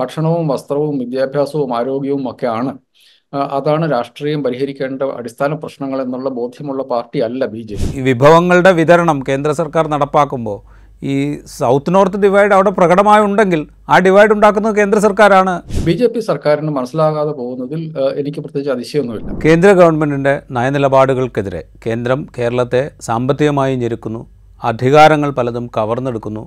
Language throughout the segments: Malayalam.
ഭക്ഷണവും വസ്ത്രവും വിദ്യാഭ്യാസവും ആരോഗ്യവും ഒക്കെയാണ്. അതാണ് രാഷ്ട്രീയം പരിഹരിക്കേണ്ട അടിസ്ഥാന പ്രശ്നങ്ങൾ എന്നുള്ള ബോധ്യമുള്ള പാർട്ടി അല്ല ബി ജെ പി. ഈ വിഭവങ്ങളുടെ വിതരണം കേന്ദ്ര സർക്കാർ നടപ്പാക്കുമ്പോൾ ഈ സൗത്ത് നോർത്ത് ഡിവൈഡ് അവിടെ പ്രകടമായി ഉണ്ടെങ്കിൽ ആ ഡിവൈഡ് ഉണ്ടാക്കുന്നത് കേന്ദ്ര സർക്കാരാണ്. ബി ജെ പി സർക്കാരിന് മനസ്സിലാകാതെ പോകുന്നതിൽ എനിക്ക് പ്രത്യേകിച്ച് അതിശയമൊന്നുമില്ല. കേന്ദ്ര ഗവൺമെന്റിന്റെ നയനിലപാടുകൾക്കെതിരെ കേന്ദ്രം കേരളത്തെ സാമ്പത്തികമായി ഞെരുക്കുന്നു. അധികാരങ്ങൾ പലതും കവർന്നെടുക്കുന്നു.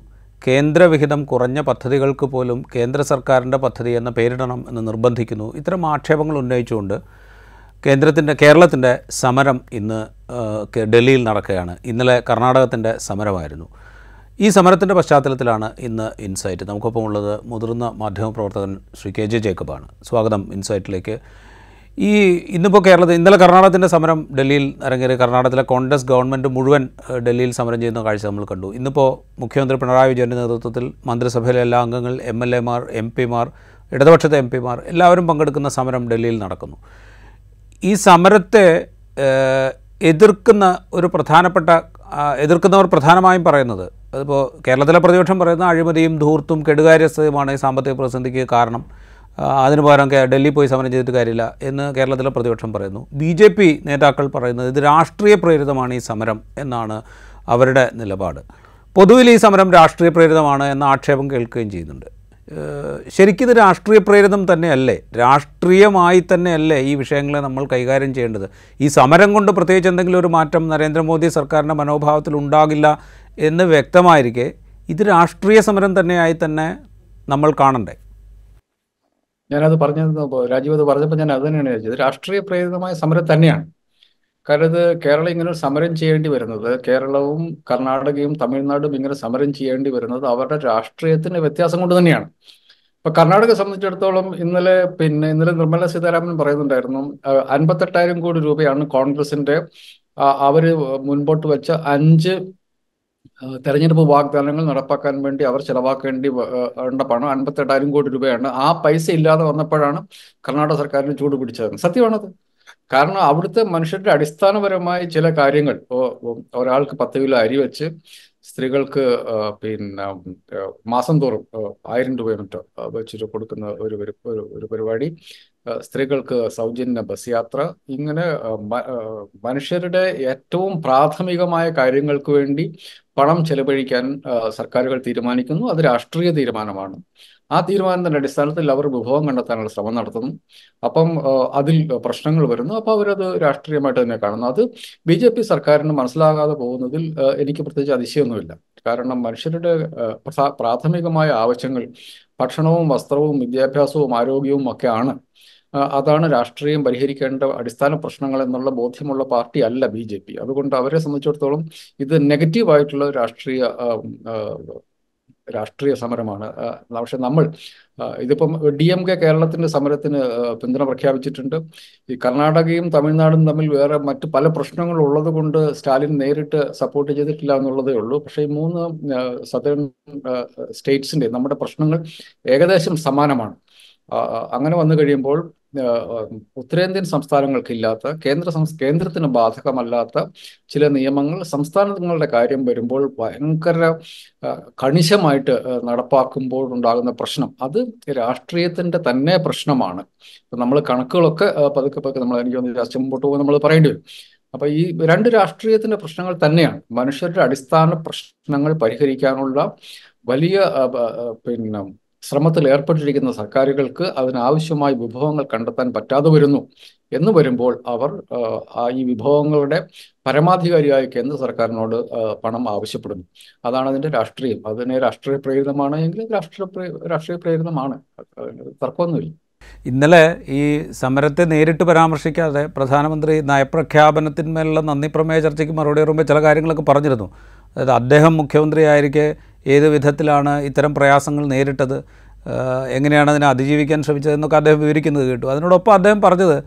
കേന്ദ്രവിഹിതം കുറഞ്ഞ പദ്ധതികൾക്ക് പോലും കേന്ദ്ര സർക്കാരിന്റെ പദ്ധതി എന്ന പേരിടണം എന്ന് നിർബന്ധിക്കുന്നു. ഇത്തരം ആക്ഷേപങ്ങൾ ഉന്നയിച്ചുകൊണ്ട് കേന്ദ്രത്തിന്റെ കേരളത്തിന്റെ സമരം ഇന്ന് ഡൽഹിയിൽ നടക്കുകയാണ്. ഇന്നലെ കർണാടകത്തിന്റെ സമരമായിരുന്നു. ഈ സമരത്തിന്റെ പശ്ചാത്തലത്തിലാണ് ഇന്ന് ഇൻസൈറ്റ്. നമുക്കൊപ്പം ഉള്ളത് മുതിർന്ന മാധ്യമപ്രവർത്തകൻ ശ്രീ കെ ജെ ജേക്കബാണ്. സ്വാഗതം ഇൻസൈറ്റിലേക്ക്. ഈ ഇന്നിപ്പോൾ കേരളത്തിൽ ഇന്നലെ കർണാടകത്തിന്റെ സമരം ഡൽഹിയിൽ അരങ്ങേറി. കർണാടകത്തിലെ കോൺഗ്രസ് ഗവൺമെന്റ് മുഴുവൻ ഡൽഹിയിൽ സമരം ചെയ്യുന്ന കാഴ്ച നമ്മൾ കണ്ടു. ഇന്നിപ്പോൾ മുഖ്യമന്ത്രി പിണറായി വിജയന്റെ നേതൃത്വത്തിൽ മന്ത്രിസഭയിലെ എല്ലാ അംഗങ്ങൾ എം എൽ എമാർ എം പിമാർ ഇടതുപക്ഷത്തെ എം പിമാർ എല്ലാവരും പങ്കെടുക്കുന്ന സമരം ഡൽഹിയിൽ നടക്കുന്നു. ഈ സമരത്തെ എതിർക്കുന്ന ഒരു പ്രധാനപ്പെട്ട എതിർക്കുന്നവർ പ്രധാനമായും പറയുന്നത് അതിപ്പോൾ കേരളത്തിലെ പ്രതിപക്ഷം പറയുന്ന അഴിമതിയും ധൂർത്തും കെടുകാര്യസ്ഥയുമാണ് ഈ സാമ്പത്തിക പ്രതിസന്ധിക്ക് കാരണം. അതിന് പകരം ഡൽഹി പോയി സമരം ചെയ്തിട്ട് കാര്യമില്ല എന്ന് കേരളത്തിലെ പ്രതിപക്ഷം പറയുന്നു. ബി ജെ പി നേതാക്കൾ പറയുന്നത് ഇത് രാഷ്ട്രീയ പ്രേരിതമാണ് ഈ സമരം എന്നാണ് അവരുടെ നിലപാട്. പൊതുവിൽ ഈ സമരം രാഷ്ട്രീയ പ്രേരിതമാണ് എന്ന ആക്ഷേപം കേൾക്കുകയും ചെയ്യുന്നുണ്ട്. ശരിക്കും ഇത് രാഷ്ട്രീയ പ്രേരിതം തന്നെയല്ലേ? രാഷ്ട്രീയമായി തന്നെയല്ലേ ഈ വിഷയങ്ങളെ നമ്മൾ കൈകാര്യം ചെയ്യേണ്ടത്? ഈ സമരം കൊണ്ട് പ്രത്യേകിച്ച് എന്തെങ്കിലും ഒരു മാറ്റം നരേന്ദ്രമോദി സർക്കാരിന്റെ മനോഭാവത്തിൽ ഉണ്ടാകില്ല എന്ന് വ്യക്തമായിരിക്കെ ഇത് രാഷ്ട്രീയ സമരം തന്നെയായി തന്നെ നമ്മൾ കാണണ്ടേ? ഞാനത് പറഞ്ഞത് രാജീവ് അത് പറഞ്ഞപ്പോൾ ഞാൻ അത് തന്നെയാണ് ചോദിച്ചത് രാഷ്ട്രീയ പ്രേരിതമായ സമരം തന്നെയാണ്. കാരണം ഇത് കേരളം ഇങ്ങനെ സമരം ചെയ്യേണ്ടി വരുന്നത് കേരളവും കർണാടകയും തമിഴ്നാടും ഇങ്ങനെ സമരം ചെയ്യേണ്ടി വരുന്നത് അവരുടെ രാഷ്ട്രീയത്തിന്റെ വ്യത്യാസം കൊണ്ട് തന്നെയാണ്. ഇപ്പൊ കർണാടക സംബന്ധിച്ചിടത്തോളം ഇന്നലെ പിന്നെ ഇന്നലെ നിർമ്മല സീതാരാമൻ പറയുന്നുണ്ടായിരുന്നു അൻപത്തെട്ടായിരം കോടി രൂപയാണ് കോൺഗ്രസിന്റെ അവർ മുൻപോട്ട് വെച്ച അഞ്ച് തെരഞ്ഞെടുപ്പ് വാഗ്ദാനങ്ങൾ നടപ്പാക്കാൻ വേണ്ടി അവർ ചെലവാക്കേണ്ടി വേണ്ട പണം അൻപത്തെട്ടായിരം കോടി രൂപയാണ്. ആ പൈസ ഇല്ലാതെ വന്നപ്പോഴാണ് കർണാടക സർക്കാരിന് ചൂട് പിടിച്ചത്. സത്യമാണത്. കാരണം അവിടുത്തെ മനുഷ്യരുടെ അടിസ്ഥാനപരമായ ചില കാര്യങ്ങൾ ഒരാൾക്ക് പത്ത് കിലോ അരി വെച്ച് സ്ത്രീകൾക്ക് പിന്നെ മാസം തോറും ആയിരം രൂപ മറ്റോ വെച്ചിട്ട് കൊടുക്കുന്ന ഒരു ഒരു പരിപാടി സ്ത്രീകൾക്ക് സൗജന്യ ബസ് യാത്ര. ഇങ്ങനെ മനുഷ്യരുടെ ഏറ്റവും പ്രാഥമികമായ കാര്യങ്ങൾക്ക് വേണ്ടി പണം ചെലവഴിക്കാൻ സർക്കാരുകൾ തീരുമാനിക്കുന്നു. അത് രാഷ്ട്രീയ തീരുമാനമാണ്. ആ തീരുമാനത്തിന്റെ അടിസ്ഥാനത്തിൽ അവർ വിഭവം കണ്ടെത്താനുള്ള ശ്രമം നടത്തുന്നു. അപ്പം അതിൽ പ്രശ്നങ്ങൾ വരുന്നു. അപ്പോൾ അവരത് രാഷ്ട്രീയമായിട്ട് തന്നെ കാണുന്നു. അത് ബി ജെ പി സർക്കാരിന് മനസ്സിലാകാതെ പോകുന്നതിൽ എനിക്ക് പ്രത്യേകിച്ച് അതിശയമൊന്നുമില്ല. കാരണം മനുഷ്യരുടെ പ്രാഥമികമായ ആവശ്യങ്ങൾ ഭക്ഷണവും വസ്ത്രവും വിദ്യാഭ്യാസവും ആരോഗ്യവും ഒക്കെയാണ്. അതാണ് രാഷ്ട്രീയം പരിഹരിക്കേണ്ട അടിസ്ഥാന പ്രശ്നങ്ങൾ എന്നുള്ള ബോധ്യമുള്ള പാർട്ടി അല്ല ബി ജെ പി. അതുകൊണ്ട് അവരെ സംബന്ധിച്ചിടത്തോളം ഇത് നെഗറ്റീവായിട്ടുള്ള രാഷ്ട്രീയ രാഷ്ട്രീയ സമരമാണ്. പക്ഷെ നമ്മൾ ഇതിപ്പം ഡി എം കെ കേരളത്തിന്റെ സമരത്തിന് പിന്തുണ പ്രഖ്യാപിച്ചിട്ടുണ്ട്. ഈ കർണാടകയും തമിഴ്നാടും തമ്മിൽ വേറെ മറ്റ് പല പ്രശ്നങ്ങൾ ഉള്ളത് കൊണ്ട് സ്റ്റാലിൻ നേരിട്ട് സപ്പോർട്ട് ചെയ്തിട്ടില്ല എന്നുള്ളതേ ഉള്ളൂ. പക്ഷേ ഈ മൂന്ന് സദേൺ സ്റ്റേറ്റ്സിന്റെ നമ്മുടെ പ്രശ്നങ്ങൾ ഏകദേശം സമാനമാണ്. അങ്ങനെ വന്നു കഴിയുമ്പോൾ ഉത്തരേന്ത്യൻ സംസ്ഥാനങ്ങൾക്കില്ലാത്ത കേന്ദ്ര കേന്ദ്രത്തിന് ബാധകമല്ലാത്ത ചില നിയമങ്ങൾ സംസ്ഥാനങ്ങളുടെ കാര്യം വരുമ്പോൾ ഭയങ്കര കണിശമായിട്ട് നടപ്പാക്കുമ്പോൾ ഉണ്ടാകുന്ന പ്രശ്നം. അത് രാഷ്ട്രീയത്തിന്റെ തന്നെ പ്രശ്നമാണ്. നമ്മൾ കണക്കുകളൊക്കെ പതുക്കെ പതുക്കെ നമ്മൾ എനിക്ക് തോന്നുന്നു രാഷ്ട്രീയം മുമ്പോട്ട് പോകുമ്പോൾ നമ്മൾ പറയേണ്ടി വരും. അപ്പൊ ഈ രണ്ട് രാഷ്ട്രീയത്തിന്റെ പ്രശ്നങ്ങൾ തന്നെയാണ്. മനുഷ്യരുടെ അടിസ്ഥാന പ്രശ്നങ്ങൾ പരിഹരിക്കാനുള്ള വലിയ പിന്നെ ശ്രമത്തിൽ ഏർപ്പെട്ടിരിക്കുന്ന സർക്കാരുകൾക്ക് അതിനാവശ്യമായ വിഭവങ്ങൾ കണ്ടെത്താൻ പറ്റാതെ വരുന്നു എന്ന് വരുമ്പോൾ അവർ ഈ വിഭവങ്ങളുടെ പരമാധികാരിയായ കേന്ദ്ര സർക്കാരിനോട് പണം ആവശ്യപ്പെടുന്നു. അതാണ് അതിന്റെ രാഷ്ട്രീയം. അതിനെ രാഷ്ട്രീയ പ്രേരിതമാണ് എങ്കിൽ രാഷ്ട്രീയ രാഷ്ട്രീയ പ്രേരിതമാണ്. തർക്കമൊന്നുമില്ല. ഇന്നലെ ഈ സമരത്തെ നേരിട്ട് പരാമർശിക്കാതെ പ്രധാനമന്ത്രി നയപ്രഖ്യാപനത്തിന്മേലുള്ള നന്ദി പ്രമേയ ചർച്ചയ്ക്ക് മറുപടി പറയുമ്പോൾ ചില കാര്യങ്ങളൊക്കെ പറഞ്ഞിരുന്നു. അതായത് അദ്ദേഹം മുഖ്യമന്ത്രിയായിരിക്കെ ഏത് വിധത്തിലാണ് ഇത്തരം പ്രയാസങ്ങൾ നേരിട്ടത്? എങ്ങനെയാണ് അതിനെ അതിജീവിക്കാൻ ശ്രമിച്ചതെന്നൊക്കെ അദ്ദേഹം വിവരിക്കുന്നത് കേട്ടു. അതിനോടൊപ്പം അദ്ദേഹം പറഞ്ഞത്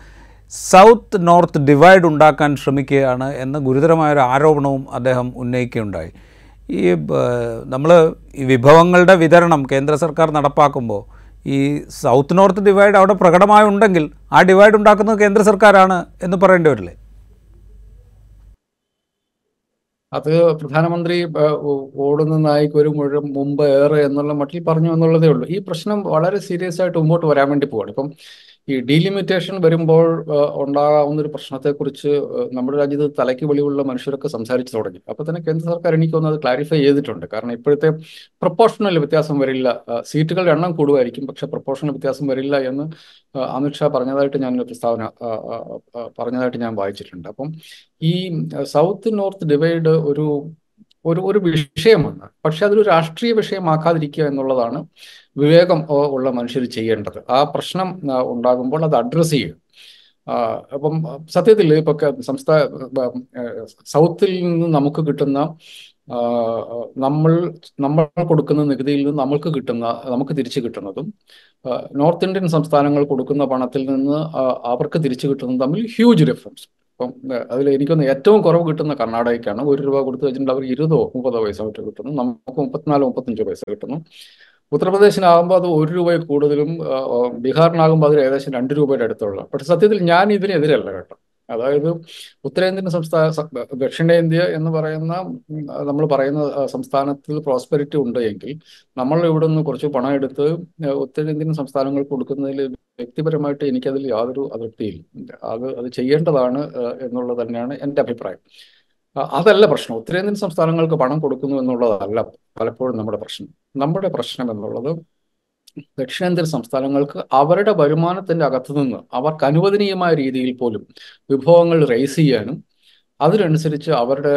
സൗത്ത് നോർത്ത് ഡിവൈഡ് ഉണ്ടാക്കാൻ ശ്രമിക്കുകയാണ് എന്ന ഗുരുതരമായൊരു ആരോപണവും അദ്ദേഹം ഉന്നയിക്കുകയുണ്ടായി. ഈ നമ്മൾ ഈ വിഭവങ്ങളുടെ വിതരണം കേന്ദ്ര സർക്കാർ നടപ്പാക്കുമ്പോൾ ഈ സൗത്ത് നോർത്ത് ഡിവൈഡ് അവിടെ പ്രകടമായുണ്ടെങ്കിൽ ആ ഡിവൈഡ് ഉണ്ടാക്കുന്നത് കേന്ദ്ര സർക്കാരാണ് എന്ന് പറയേണ്ടി വരില്ലേ? അത് പ്രധാനമന്ത്രി ഓടുന്ന നായിക്ക് ഒരു മുഴുവൻ മുമ്പ് ഏറെ എന്നുള്ള മട്ടിൽ പറഞ്ഞു എന്നുള്ളതേ ഉള്ളൂ. ഈ പ്രശ്നം വളരെ സീരിയസ് ആയിട്ട് മുമ്പോട്ട് വരാൻ വേണ്ടി പോവാണ്. ഇപ്പം ഈ ഡീലിമിറ്റേഷൻ വരുമ്പോൾ ഉണ്ടാകാവുന്ന ഒരു പ്രശ്നത്തെക്കുറിച്ച് നമ്മുടെ രാജ്യത്ത് തലയ്ക്ക് വെളിവുള്ള മനുഷ്യരൊക്കെ സംസാരിച്ചു തുടങ്ങി. അപ്പോൾ തന്നെ കേന്ദ്ര സർക്കാർ എനിക്ക് തോന്നുന്നത് ക്ലാരിഫൈ ചെയ്തിട്ടുണ്ട്. കാരണം ഇപ്പോഴത്തെ പ്രൊപ്പോഷണൽ വ്യത്യാസം വരില്ല. സീറ്റുകളുടെ എണ്ണം കൂടുമായിരിക്കും പക്ഷെ പ്രൊപ്പോർഷണൽ വ്യത്യാസം വരില്ല എന്ന് അമിത്ഷാ പറഞ്ഞതായിട്ട് ഞാൻ പ്രസ്താവന പറഞ്ഞതായിട്ട് ഞാൻ വായിച്ചിട്ടുണ്ട്. അപ്പം ഈ സൗത്ത് നോർത്ത് ഡിവൈഡ് ഒരു ഒരു ഒരു വിഷയമാണ്. പക്ഷെ അതൊരു രാഷ്ട്രീയ വിഷയമാക്കാതിരിക്കുക എന്നുള്ളതാണ് വിവേകം ഉള്ള മനുഷ്യർ ചെയ്യേണ്ടത്. ആ പ്രശ്നം ഉണ്ടാകുമ്പോൾ അത് അഡ്രസ്സ് ചെയ്യും. അപ്പം സത്യത്തിൽ ഇപ്പൊ സംസ്ഥാന സൗത്തിൽ നിന്ന് നമുക്ക് കിട്ടുന്ന നമ്മൾ നമ്മൾ കൊടുക്കുന്ന നികുതിയിൽ നിന്ന് നമുക്ക് കിട്ടുന്ന നമുക്ക് തിരിച്ചു കിട്ടുന്നതും നോർത്ത് ഇന്ത്യൻ സംസ്ഥാനങ്ങൾ കൊടുക്കുന്ന പണത്തിൽ നിന്ന് അവർക്ക് തിരിച്ചു കിട്ടുന്നതും തമ്മിൽ ഹ്യൂജ് ഡിഫറൻസ് അപ്പം അതിൽ എനിക്കൊന്ന് ഏറ്റവും കുറവ് കിട്ടുന്ന കർണാടകയ്ക്കാണ്. ഒരു രൂപ കൊടുത്തു വെച്ചിട്ടുണ്ടെങ്കിൽ അവർ ഇരുപതോ മുപ്പതോ പൈസ കിട്ടുന്നു. നമുക്ക് മുപ്പത്തിനാലോ മുപ്പത്തഞ്ചോ പൈസ കിട്ടുന്നു. ഉത്തർപ്രദേശിനാകുമ്പോൾ അത് ഒരു രൂപയിൽ കൂടുതലും ബീഹാറിനാകുമ്പോൾ അതിൽ ഏകദേശം രണ്ട് രൂപയുടെ അടുത്തുള്ള. പക്ഷെ സത്യത്തിൽ ഞാൻ ഇതിനെതിരല്ല കേട്ടോ. അതായത് ഉത്തരേന്ത്യൻ സംസ്ഥാന ദക്ഷിണേന്ത്യ എന്ന് പറയുന്ന നമ്മൾ പറയുന്ന സംസ്ഥാനത്തിൽ പ്രോസ്പെരിറ്റി ഉണ്ട് എങ്കിൽ നമ്മൾ ഇവിടെ നിന്ന് കുറച്ച് പണം എടുത്ത് ഉത്തരേന്ത്യൻ സംസ്ഥാനങ്ങൾക്ക് കൊടുക്കുന്നതിൽ വ്യക്തിപരമായിട്ട് എനിക്കതിൽ യാതൊരു അതൃപ്തിയില്ല. അത് അത് ചെയ്യേണ്ടതാണ് എന്നുള്ളത് തന്നെയാണ് എന്റെ അഭിപ്രായം. അതല്ല പ്രശ്നം. ഉത്തരേന്ത്യൻ സംസ്ഥാനങ്ങൾക്ക് പണം കൊടുക്കുന്നു എന്നുള്ളതല്ല പലപ്പോഴും നമ്മുടെ പ്രശ്നം. നമ്മുടെ പ്രശ്നം എന്നുള്ളത് ദക്ഷിണേന്ത്യൻ സംസ്ഥാനങ്ങൾക്ക് അവരുടെ വരുമാനത്തിന്റെ അകത്തു നിന്ന് അവർക്ക് അനുവദനീയമായ രീതിയിൽ പോലും വിഭവങ്ങൾ റേസ് ചെയ്യാനും അതിനനുസരിച്ച് അവരുടെ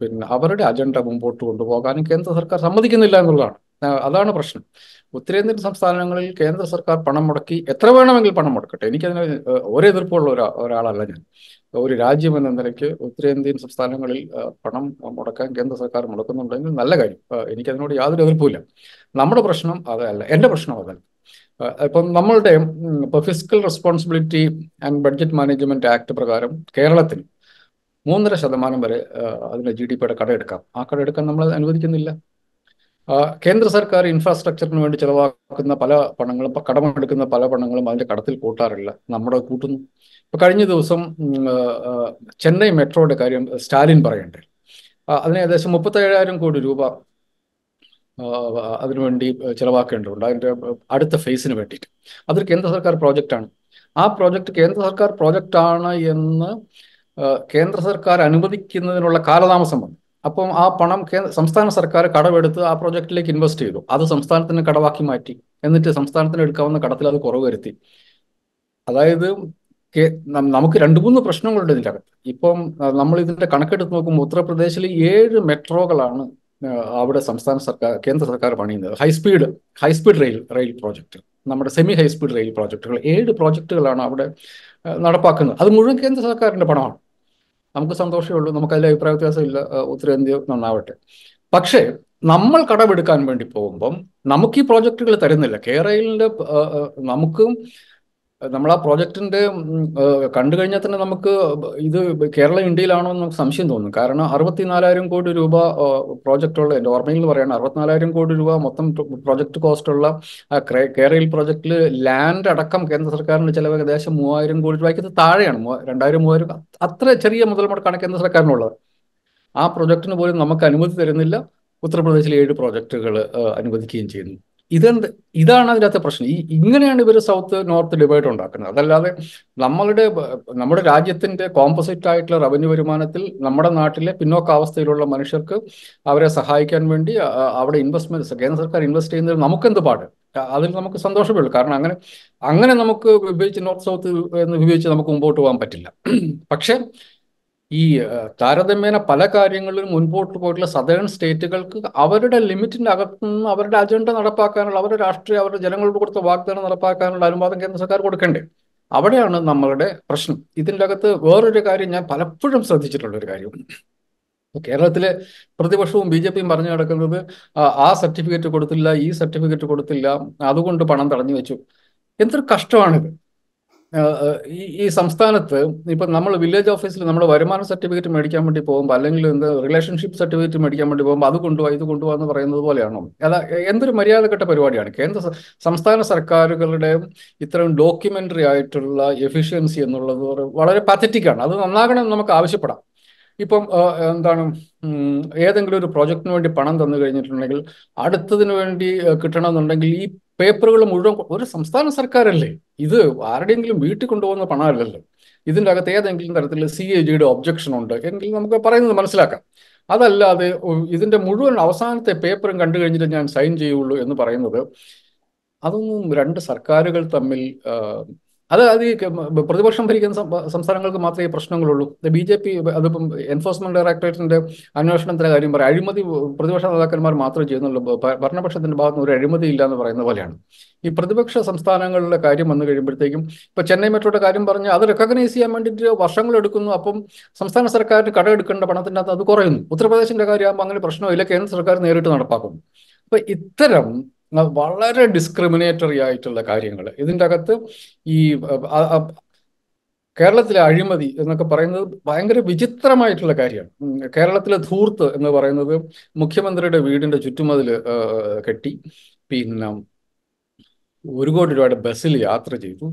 പിന്നെ അവരുടെ അജണ്ട മുമ്പോട്ട് കൊണ്ടുപോകാനും കേന്ദ്ര സർക്കാർ സമ്മതിക്കുന്നില്ല എന്നുള്ളതാണ്. അതാണ് പ്രശ്നം. ഉത്തരേന്ത്യൻ സംസ്ഥാനങ്ങളിൽ കേന്ദ്ര സർക്കാർ പണം മുടക്കി എത്ര വേണമെങ്കിൽ പണം മുടക്കട്ടെ? എനിക്കതിന് ഒരേ എതിർപ്പുള്ള ഒരാ ഒരാളല്ല ഞാൻ. ഒരു രാജ്യം എന്ന നിലയ്ക്ക് ഉത്തരേന്ത്യൻ സംസ്ഥാനങ്ങളിൽ പണം മുടക്കാൻ കേന്ദ്ര സർക്കാർ മുടക്കുന്നുണ്ടെങ്കിൽ നല്ല കാര്യം. എനിക്കതിനോട് യാതൊരു എതിർപ്പുമില്ല. നമ്മുടെ പ്രശ്നം അതല്ല എന്റെ പ്രശ്നം അതല്ല. ഇപ്പം നമ്മളുടെ ഇപ്പൊ fiscal responsibility and budget management act പ്രകാരം കേരളത്തിന് മൂന്നര ശതമാനം വരെ അതിന്റെ ജി ഡി പിയുടെ കടമെടുക്കാം. ആ കടമെടുക്കാൻ നമ്മൾ അനുവദിക്കുന്നില്ല. കേന്ദ്ര സർക്കാർ ഇൻഫ്രാസ്ട്രക്ചറിന് വേണ്ടി ചിലവാക്കുന്ന പല പണങ്ങളും കടമെടുക്കുന്ന പല പണങ്ങളും അതിന്റെ കടത്തിൽ കൂട്ടാറില്ല. നമ്മുടെ കൂട്ടുന്നു. ഇപ്പൊ കഴിഞ്ഞ ദിവസം ചെന്നൈ മെട്രോയുടെ കാര്യം സ്റ്റാലിൻ പറയണ്ടേ. അതിന് ഏകദേശം മുപ്പത്തേഴായിരം കോടി രൂപ അതിനുവേണ്ടി ചെലവാക്കേണ്ടതുണ്ട്. അതിന്റെ അടുത്ത ഫേസിന് വേണ്ടിയിട്ട്. അതൊരു കേന്ദ്ര സർക്കാർ പ്രോജക്റ്റാണ്. ആ പ്രോജക്റ്റ് കേന്ദ്ര സർക്കാർ പ്രോജക്റ്റാണ് എന്ന് കേന്ദ്ര സർക്കാർ അനുവദിക്കുന്നതിനുള്ള കാലതാമസം വന്നു. അപ്പം ആ പണം കേന്ദ്ര സംസ്ഥാന സർക്കാർ കടമെടുത്ത് ആ പ്രോജക്റ്റിലേക്ക് ഇൻവെസ്റ്റ് ചെയ്തു. അത് സംസ്ഥാനത്തിന് കടവാക്കി മാറ്റി. എന്നിട്ട് സംസ്ഥാനത്തിന് എടുക്കാവുന്ന കടത്തിൽ അത് കുറവ് വരുത്തി. അതായത് നമുക്ക് രണ്ട് മൂന്ന് പ്രശ്നങ്ങളുണ്ട് ഇതിന്റെ അകത്ത്. ഇപ്പം നമ്മൾ ഇതിന്റെ കണക്കെടുത്ത് നോക്കുമ്പോൾ ഉത്തർപ്രദേശിൽ ഏഴ് മെട്രോകളാണ് അവിടെ സംസ്ഥാന സർക്കാർ കേന്ദ്ര സർക്കാർ പണിയുന്നത്. High speed high speed rail rail project. നമ്മുടെ സെമി ഹൈസ്പീഡ് റെയിൽ പ്രോജക്റ്റുകൾ. ഏഴ് പ്രോജക്റ്റുകളാണ് അവിടെ നടപ്പാക്കുന്നത്. അത് മുഴുവൻ കേന്ദ്ര സർക്കാരിന്റെ പണമാണ്. നമുക്ക് സന്തോഷമേ ഉള്ളൂ. നമുക്ക് അതിൽ അഭിപ്രായ വ്യത്യാസമില്ല ഉത്തരേന്ത്യ നന്നാവട്ടെ. പക്ഷേ നമ്മൾ കടമെടുക്കാൻ വേണ്ടി പോകുമ്പം നമുക്ക് ഈ പ്രോജക്റ്റുകൾ തരുന്നില്ല. കേരളിന്റെ നമുക്കും നമ്മൾ ആ പ്രോജക്റ്റിന്റെ കണ്ടു കഴിഞ്ഞാൽ തന്നെ നമുക്ക് ഇത് കേരള ഇന്ത്യയിലാണോ എന്ന് നമുക്ക് സംശയം തോന്നും. കാരണം അറുപത്തിനാലായിരം കോടി രൂപ പ്രോജക്റ്റുള്ള എന്റെ ഓർമ്മയിൽ പറയാണ് അറുപത്തിനാലായിരം കോടി രൂപ മൊത്തം പ്രോജക്റ്റ് കോസ്റ്റ് ഉള്ള കേരളയിൽ പ്രോജക്റ്റിൽ ലാൻഡ് അടക്കം കേന്ദ്ര സർക്കാരിന്റെ ചിലവ് ഏകദേശം മൂവായിരം കോടി രൂപയ്ക്ക് താഴെയാണ് രണ്ടായിരം മൂവായിരം അത്ര ചെറിയ മുതൽ മുടക്കാണ് കേന്ദ്ര സർക്കാരിനുള്ളത്. ആ പ്രോജക്റ്റിന് പോലും നമുക്ക് അനുമതി തരുന്നില്ല. ഉത്തർപ്രദേശിലെ ഏഴ് പ്രോജക്റ്റുകൾ അനുവദിക്കുകയും ചെയ്യുന്നു. ഇതെന്ത് ഇതാണ് അതിനകത്തെ പ്രശ്നം. ഈ ഇങ്ങനെയാണ് ഇവർ സൗത്ത് നോർത്ത് ഡിവൈഡ് ഉണ്ടാക്കുന്നത്. അതല്ലാതെ നമ്മളുടെ നമ്മുടെ രാജ്യത്തിന്റെ കോമ്പോസിറ്റ് ആയിട്ടുള്ള റവന്യൂ വരുമാനത്തിൽ നമ്മുടെ നാട്ടിലെ പിന്നോക്കാവസ്ഥയിലുള്ള മനുഷ്യർക്ക് അവരെ സഹായിക്കാൻ വേണ്ടി അവിടെ ഇൻവെസ്റ്റ്മെന്റ് കേന്ദ്ര സർക്കാർ ഇൻവെസ്റ്റ് ചെയ്യുന്നതിൽ നമുക്കെന്ത് പാട്? ആ, അതിൽ നമുക്ക് സന്തോഷമേ ഉള്ളൂ കാരണം അങ്ങനെ അങ്ങനെ നമുക്ക് വിഭജിച്ച് നോർത്ത് സൗത്ത് എന്ന് വിഭജിച്ച് നമുക്ക് മുമ്പോട്ട് പോകാൻ പറ്റില്ല. പക്ഷെ ഈ താരതമ്യേന പല കാര്യങ്ങളിലും മുൻപോട്ട് പോയിട്ടുള്ള സദേൺ സ്റ്റേറ്റുകൾക്ക് അവരുടെ ലിമിറ്റിന്റെ അകത്തുനിന്ന് അവരുടെ അജണ്ട നടപ്പാക്കാനുള്ള അവരുടെ രാഷ്ട്രീയ അവരുടെ ജനങ്ങളോട് കൊടുത്ത വാഗ്ദാനം നടപ്പാക്കാനുള്ള അനുവാദം കേന്ദ്ര സർക്കാർ കൊടുക്കണ്ടേ? അവിടെയാണ് നമ്മളുടെ പ്രശ്നം. ഇതിന്റെ അകത്ത് വേറൊരു കാര്യം ഞാൻ പലപ്പോഴും ശ്രദ്ധിച്ചിട്ടുള്ള ഒരു കാര്യം. കേരളത്തിലെ പ്രതിപക്ഷവും ബി ജെ പിയും പറഞ്ഞു നടക്കുന്നത് ആ, സർട്ടിഫിക്കറ്റ് കൊടുത്തില്ല ഈ സർട്ടിഫിക്കറ്റ് കൊടുത്തില്ല അതുകൊണ്ട് പണം തടഞ്ഞു വെച്ചു. എന്തൊരു കഷ്ടമാണിത്. ഈ സംസ്ഥാനത്ത് ഇപ്പൊ നമ്മൾ വില്ലേജ് ഓഫീസിൽ നമ്മൾ വരുമാന സർട്ടിഫിക്കറ്റ് മേടിക്കാൻ വേണ്ടി പോകുമ്പോൾ അല്ലെങ്കിൽ എന്ത് റിലേഷൻഷിപ്പ് സർട്ടിഫിക്കറ്റ് മേടിക്കാൻ വേണ്ടി പോകുമ്പോൾ അത് കൊണ്ടുപോവാ ഇത് കൊണ്ടുപോകാന്ന് പറയുന്നത് പോലെയാണോ? അതാ എന്തൊരു മര്യാദക്കെട്ട പരിപാടിയാണ്? കേന്ദ്ര സംസ്ഥാന സർക്കാരുകളുടെ ഇത്തരം ഡോക്യുമെന്ററി ആയിട്ടുള്ള എഫിഷ്യൻസി എന്നുള്ളത് വളരെ പത്തറ്റിക്കാണ് അത് നന്നാകണം നമുക്ക് ആവശ്യപ്പെടാം. ഇപ്പം എന്താണ് ഏതെങ്കിലും ഒരു പ്രോജക്റ്റിന് വേണ്ടി പണം തന്നു കഴിഞ്ഞിട്ടുണ്ടെങ്കിൽ അടുത്തതിന് വേണ്ടി കിട്ടണമെന്നുണ്ടെങ്കിൽ ഈ പേപ്പറുകൾ മുഴുവൻ ഒരു സംസ്ഥാന സർക്കാരല്ലേ? ഇത് ആരുടെയെങ്കിലും വീട്ടിൽ കൊണ്ടുപോകുന്ന പണമല്ലല്ലോ. ഇതിന്റെ അകത്ത് ഏതെങ്കിലും തരത്തിൽ സി എ ജിയുടെ ഒബ്ജക്ഷൻ ഉണ്ട് എങ്കിൽ നമുക്ക് പറയുന്നത് മനസ്സിലാക്കാം. അതല്ലാതെ ഇതിന്റെ മുഴുവൻ അവസാനത്തെ പേപ്പറും കണ്ടു കഴിഞ്ഞിട്ട് ഞാൻ സൈൻ ചെയ്യുള്ളൂ എന്ന് പറയുന്നത് അതൊന്നും രണ്ട് സർക്കാരുകൾ തമ്മിൽ അത് അത് പ്രതിപക്ഷം ഭരിക്കുന്ന സംസ്ഥാനങ്ങൾക്ക് മാത്രമേ പ്രശ്നങ്ങളുള്ളൂ. ബി ജെ പി അതിപ്പം എൻഫോഴ്സ്മെന്റ് ഡയറക്ടറേറ്റിന്റെ അന്വേഷണത്തിന്റെ കാര്യം പറയാം. അഴിമതി പ്രതിപക്ഷ നേതാക്കന്മാർ മാത്രമേ ചെയ്യുന്നുള്ളൂ. ഭരണപക്ഷത്തിന്റെ ഭാഗത്ത് ഒരു അഴിമതി ഇല്ല എന്ന് പറയുന്ന പോലെയാണ്. ഈ പ്രതിപക്ഷ സംസ്ഥാനങ്ങളുടെ കാര്യം വന്നു കഴിയുമ്പോഴത്തേക്കും ഇപ്പൊ ചെന്നൈ മെട്രോയുടെ കാര്യം പറഞ്ഞ് അത് റെക്കഗ്നൈസ് ചെയ്യാൻ വേണ്ടിയിട്ട് വർഷങ്ങൾ എടുക്കുന്നു. അപ്പം സംസ്ഥാന സർക്കാരിന് കടമെടുക്കേണ്ട പണത്തിന്റെ അകത്ത് അത് കുറയുന്നു. ഉത്തർപ്രദേശിന്റെ കാര്യമാകുമ്പോൾ അങ്ങനെ പ്രശ്നമില്ല. കേന്ദ്ര സർക്കാർ നേരിട്ട് നടപ്പാക്കുന്നു. അപ്പൊ ഇത്തരം വളരെ ഡിസ്ക്രിമിനേറ്ററി ആയിട്ടുള്ള കാര്യങ്ങൾ ഇതിന്റെ അകത്ത് ഈ കേരളത്തിലെ അഴിമതി എന്നൊക്കെ പറയുന്നത് ഭയങ്കര വിചിത്രമായിട്ടുള്ള കാര്യമാണ്. കേരളത്തിലെ ധൂർത്ത് എന്ന് പറയുന്നത് മുഖ്യമന്ത്രിയുടെ വീടിന്റെ ചുറ്റുമതിൽ കെട്ടി. പിന്നെ ഒരു കോടി രൂപയുടെ ബസ്സിൽ യാത്ര ചെയ്തു.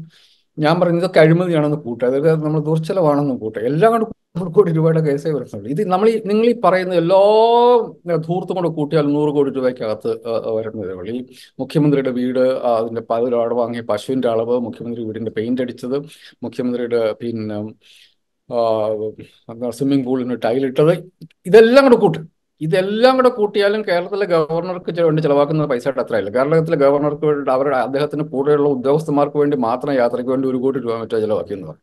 ഞാൻ പറഞ്ഞത് കഴിമതിയാണെന്ന് കൂട്ടുക. അതൊക്കെ നമ്മൾ ദുർച്ചലവാണെന്ന് കൂട്ടുക. എല്ലാം കൊണ്ട് നൂറ് കോടി രൂപയുടെ കേസേ വരുന്നുള്ളൂ. ഇത് നമ്മൾ നിങ്ങൾ ഈ പറയുന്ന എല്ലാ ധൂർത്തും കൂടെ കൂട്ടിയാൽ നൂറ് കോടി രൂപയ്ക്കകത്ത് വരുന്നതേ ഉള്ളൂ ഈ മുഖ്യമന്ത്രിയുടെ വീട് അതിന്റെ പതിലവിടെ വാങ്ങിയ പശുവിന്റെ അളവ് മുഖ്യമന്ത്രി വീടിന്റെ പെയിന്റ് അടിച്ചത് മുഖ്യമന്ത്രിയുടെ പിന്നെ സ്വിമ്മിംഗ് പൂളിന് ടൈലിട്ടത് ഇതെല്ലാം കൂടെ കൂട്ടും. ഇതെല്ലാം കൂടെ കൂട്ടിയാലും കേരളത്തിലെ ഗവർണർക്ക് വേണ്ടി ചെലവാക്കുന്ന പൈസയുടെ അത്രയല്ല കേരളത്തിലെ ഗവർണർക്ക് വേണ്ടി അവരുടെ അദ്ദേഹത്തിന് കൂടെയുള്ള ഉദ്യോഗസ്ഥന്മാർക്ക് വേണ്ടി മാത്രം യാത്രയ്ക്ക് വേണ്ടി ഒരു കോടി രൂപ മറ്റോ ചെലവാക്കുന്നത്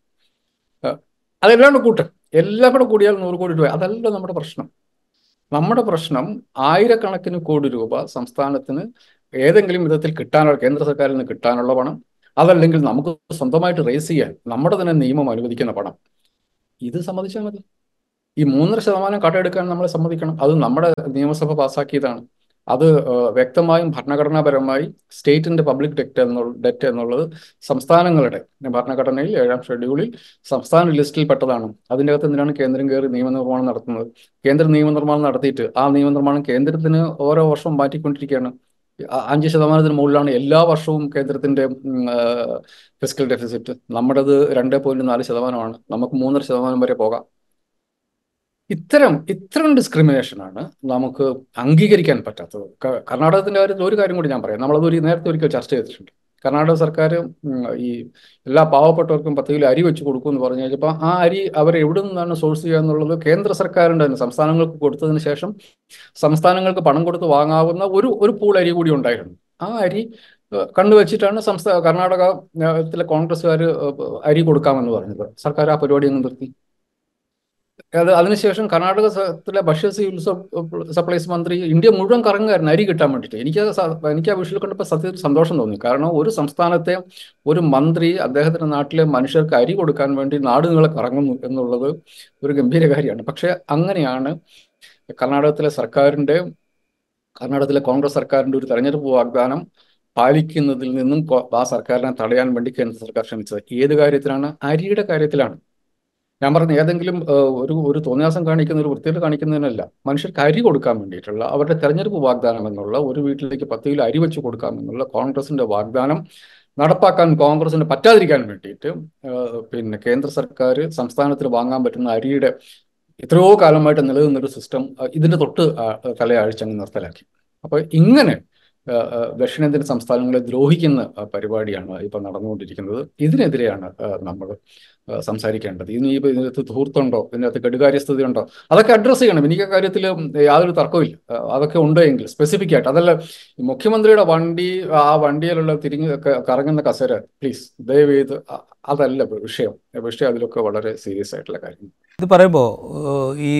അതെല്ലാം കൂടെ കൂട്ടും. എല്ലാം കൂടെ കൂടിയാൽ നൂറ് കോടി രൂപ. അതല്ല നമ്മുടെ പ്രശ്നം. നമ്മുടെ പ്രശ്നം ആയിരക്കണക്കിന് കോടി രൂപ സംസ്ഥാനത്തിന് ഏതെങ്കിലും വിധത്തിൽ കിട്ടാനുള്ള കേന്ദ്ര സർക്കാരിൽ നിന്ന് കിട്ടാനുള്ള പണം അതല്ലെങ്കിൽ നമുക്ക് സ്വന്തമായിട്ട് റേസ് ചെയ്യാൻ നമ്മുടെ തന്നെ നിയമം അനുവദിക്കുന്ന പണം. ഇത് സമ്മതിച്ചാൽ മതി. ഈ മൂന്നര ശതമാനം കടമെടുക്കാൻ നമ്മൾ സമ്മതിക്കണം. അത് നമ്മുടെ നിയമസഭ പാസ്സാക്കിയതാണ്. അത് വ്യക്തമായും ഭരണഘടനാപരമായി സ്റ്റേറ്റിന്റെ പബ്ലിക് ഡെറ്റ് എന്നുള്ള ഡെറ്റ് എന്നുള്ളത് സംസ്ഥാനങ്ങളുടെ ഭരണഘടനയിൽ ഏഴാം ഷെഡ്യൂളിൽ സംസ്ഥാന ലിസ്റ്റിൽ പെട്ടതാണ്. അതിന്റെ അകത്ത് എന്തിനാണ് കേന്ദ്രം കയറി നിയമനിർമ്മാണം നടത്തുന്നത്? കേന്ദ്ര നിയമനിർമ്മാണം നടത്തിയിട്ട് ആ നിയമനിർമ്മാണം കേന്ദ്രത്തിന് ഓരോ വർഷവും മാറ്റിക്കൊണ്ടിരിക്കുകയാണ്. അഞ്ച് ശതമാനത്തിന് മുകളിലാണ് എല്ലാ വർഷവും കേന്ദ്രത്തിന്റെ ഫിസിക്കൽ ഡെഫിസിറ്റ്. നമ്മുടേത് രണ്ട് പോയിന്റ് നാല് ശതമാനമാണ്. നമുക്ക് മൂന്നര ശതമാനം വരെ പോകാം. ഇത്തരം ഇത്തരം ഡിസ്ക്രിമിനേഷനാണ് നമുക്ക് അംഗീകരിക്കാൻ പറ്റാത്തത്. കർണാടകത്തിന്റെ കാര്യത്തിൽ ഒരു കാര്യം കൂടി ഞാൻ പറയാം. നമ്മളത് ഒരു നേരത്തെ ഒരിക്കൽ ചർച്ച ചെയ്തിട്ടുണ്ട്. കർണാടക സർക്കാർ ഈ എല്ലാ പാവപ്പെട്ടവർക്കും പത്ത് കിലോ അരി വെച്ച് കൊടുക്കും എന്ന് പറഞ്ഞു കഴിഞ്ഞപ്പോൾ ആ അരി അവർ എവിടെ നിന്നാണ് സോഴ്സ് ചെയ്യുക എന്നുള്ളത് കേന്ദ്ര സർക്കാരിന്റെ തന്നെ സംസ്ഥാനങ്ങൾക്ക് കൊടുത്തതിന് ശേഷം സംസ്ഥാനങ്ങൾക്ക് പണം കൊടുത്ത് വാങ്ങാവുന്ന ഒരു ഒരു പൂൾ അരി കൂടി ഉണ്ടായിരുന്നു ആ അരി കണ്ടുവച്ചിട്ടാണ് സംസ്ഥാന കർണാടകത്തിലെ കോൺഗ്രസ്സുകാർ അരി കൊടുക്കാമെന്ന് പറഞ്ഞത്. സർക്കാർ ആ പരിപാടി അങ്ങ് നിർത്തി. അത് അതിനുശേഷം കർണാടകത്തിലെ സപ്- സപ്ലൈസ് മന്ത്രി ഇന്ത്യ മുഴുവൻ കറങ്ങുകയായിരുന്നു അരി കിട്ടാൻ വേണ്ടിയിട്ട്. എനിക്ക് എനിക്ക് ആ വിഷയം കണ്ടപ്പോൾ സത്യത്തിൽ സന്തോഷം തോന്നി. കാരണം ഒരു സംസ്ഥാനത്തെ ഒരു മന്ത്രി അദ്ദേഹത്തിന്റെ നാട്ടിലെ മനുഷ്യർക്ക് അരി കൊടുക്കാൻ വേണ്ടി നാടുകളെ കറങ്ങുന്നു എന്നുള്ളത് ഒരു ഗംഭീര കാര്യമാണ്. പക്ഷെ അങ്ങനെയാണ് കർണാടകത്തിലെ സർക്കാരിന്റെ കർണാടകത്തിലെ കോൺഗ്രസ് സർക്കാരിന്റെ ഒരു തെരഞ്ഞെടുപ്പ് വാഗ്ദാനം പാലിക്കുന്നതിൽ നിന്നും ആ സർക്കാരിനെ തടയാൻ വേണ്ടി കേന്ദ്ര സർക്കാർ ശ്രമിച്ചത്. ഏത് കാര്യത്തിലാണ്? അരിയുടെ കാര്യത്തിലാണ്. ഞാൻ പറഞ്ഞ ഏതെങ്കിലും ഒരു ഒരു തോന്നിയാസം കാണിക്കുന്ന ഒരു വൃത്തിയിൽ കാണിക്കുന്നതിനല്ല. മനുഷ്യർക്ക് അരി കൊടുക്കാൻ വേണ്ടിയിട്ടുള്ള അവരുടെ തെരഞ്ഞെടുപ്പ് വാഗ്ദാനം എന്നുള്ള ഒരു വീട്ടിലേക്ക് പത്ത് കിലോ അരി വെച്ച് കൊടുക്കാമെന്നുള്ള കോൺഗ്രസിന്റെ വാഗ്ദാനം നടപ്പാക്കാൻ കോൺഗ്രസിന് പറ്റാതിരിക്കാൻ വേണ്ടിയിട്ട് പിന്നെ കേന്ദ്ര സർക്കാർ സംസ്ഥാനത്തിൽ വാങ്ങാൻ പറ്റുന്ന അരിയുടെ എത്രയോ കാലമായിട്ട് നിലനിന്നൊരു സിസ്റ്റം ഇതിന്റെ തൊട്ട് തലയാഴ്ച അങ്ങ് നിർത്തലാക്കി. അപ്പൊ ഇങ്ങനെ ദക്ഷിണേന്ത്യൻ സംസ്ഥാനങ്ങളെ ദ്രോഹിക്കുന്ന പരിപാടിയാണ് ഇപ്പൊ നടന്നുകൊണ്ടിരിക്കുന്നത്. ഇതിനെതിരെയാണ് നമ്മൾ സംസാരിക്കേണ്ടത്. ഇനി ഇപ്പൊ ഇതിനകത്ത് ധൂർത്തുണ്ടോ? ഇതിനകത്ത് കെടുകാര്യസ്ഥത ഉണ്ടോ അതൊക്കെ അഡ്രസ്സ് ചെയ്യണം. എനിക്ക് കാര്യത്തിൽ യാതൊരു തർക്കമില്ല അതൊക്കെ ഉണ്ട് എങ്കിൽ സ്പെസിഫിക് ആയിട്ട്. അതല്ല മുഖ്യമന്ത്രിയുടെ വണ്ടി ആ വണ്ടിയിലുള്ള തിരിഞ്ഞ് കറങ്ങുന്ന കസേര പ്ലീസ് ദയവ് ചെയ്ത് അതല്ല വിഷയം. വിഷയം അതിലൊക്കെ വളരെ സീരിയസ് ആയിട്ടുള്ള കാര്യം. ഇത് പറയുമ്പോൾ ഈ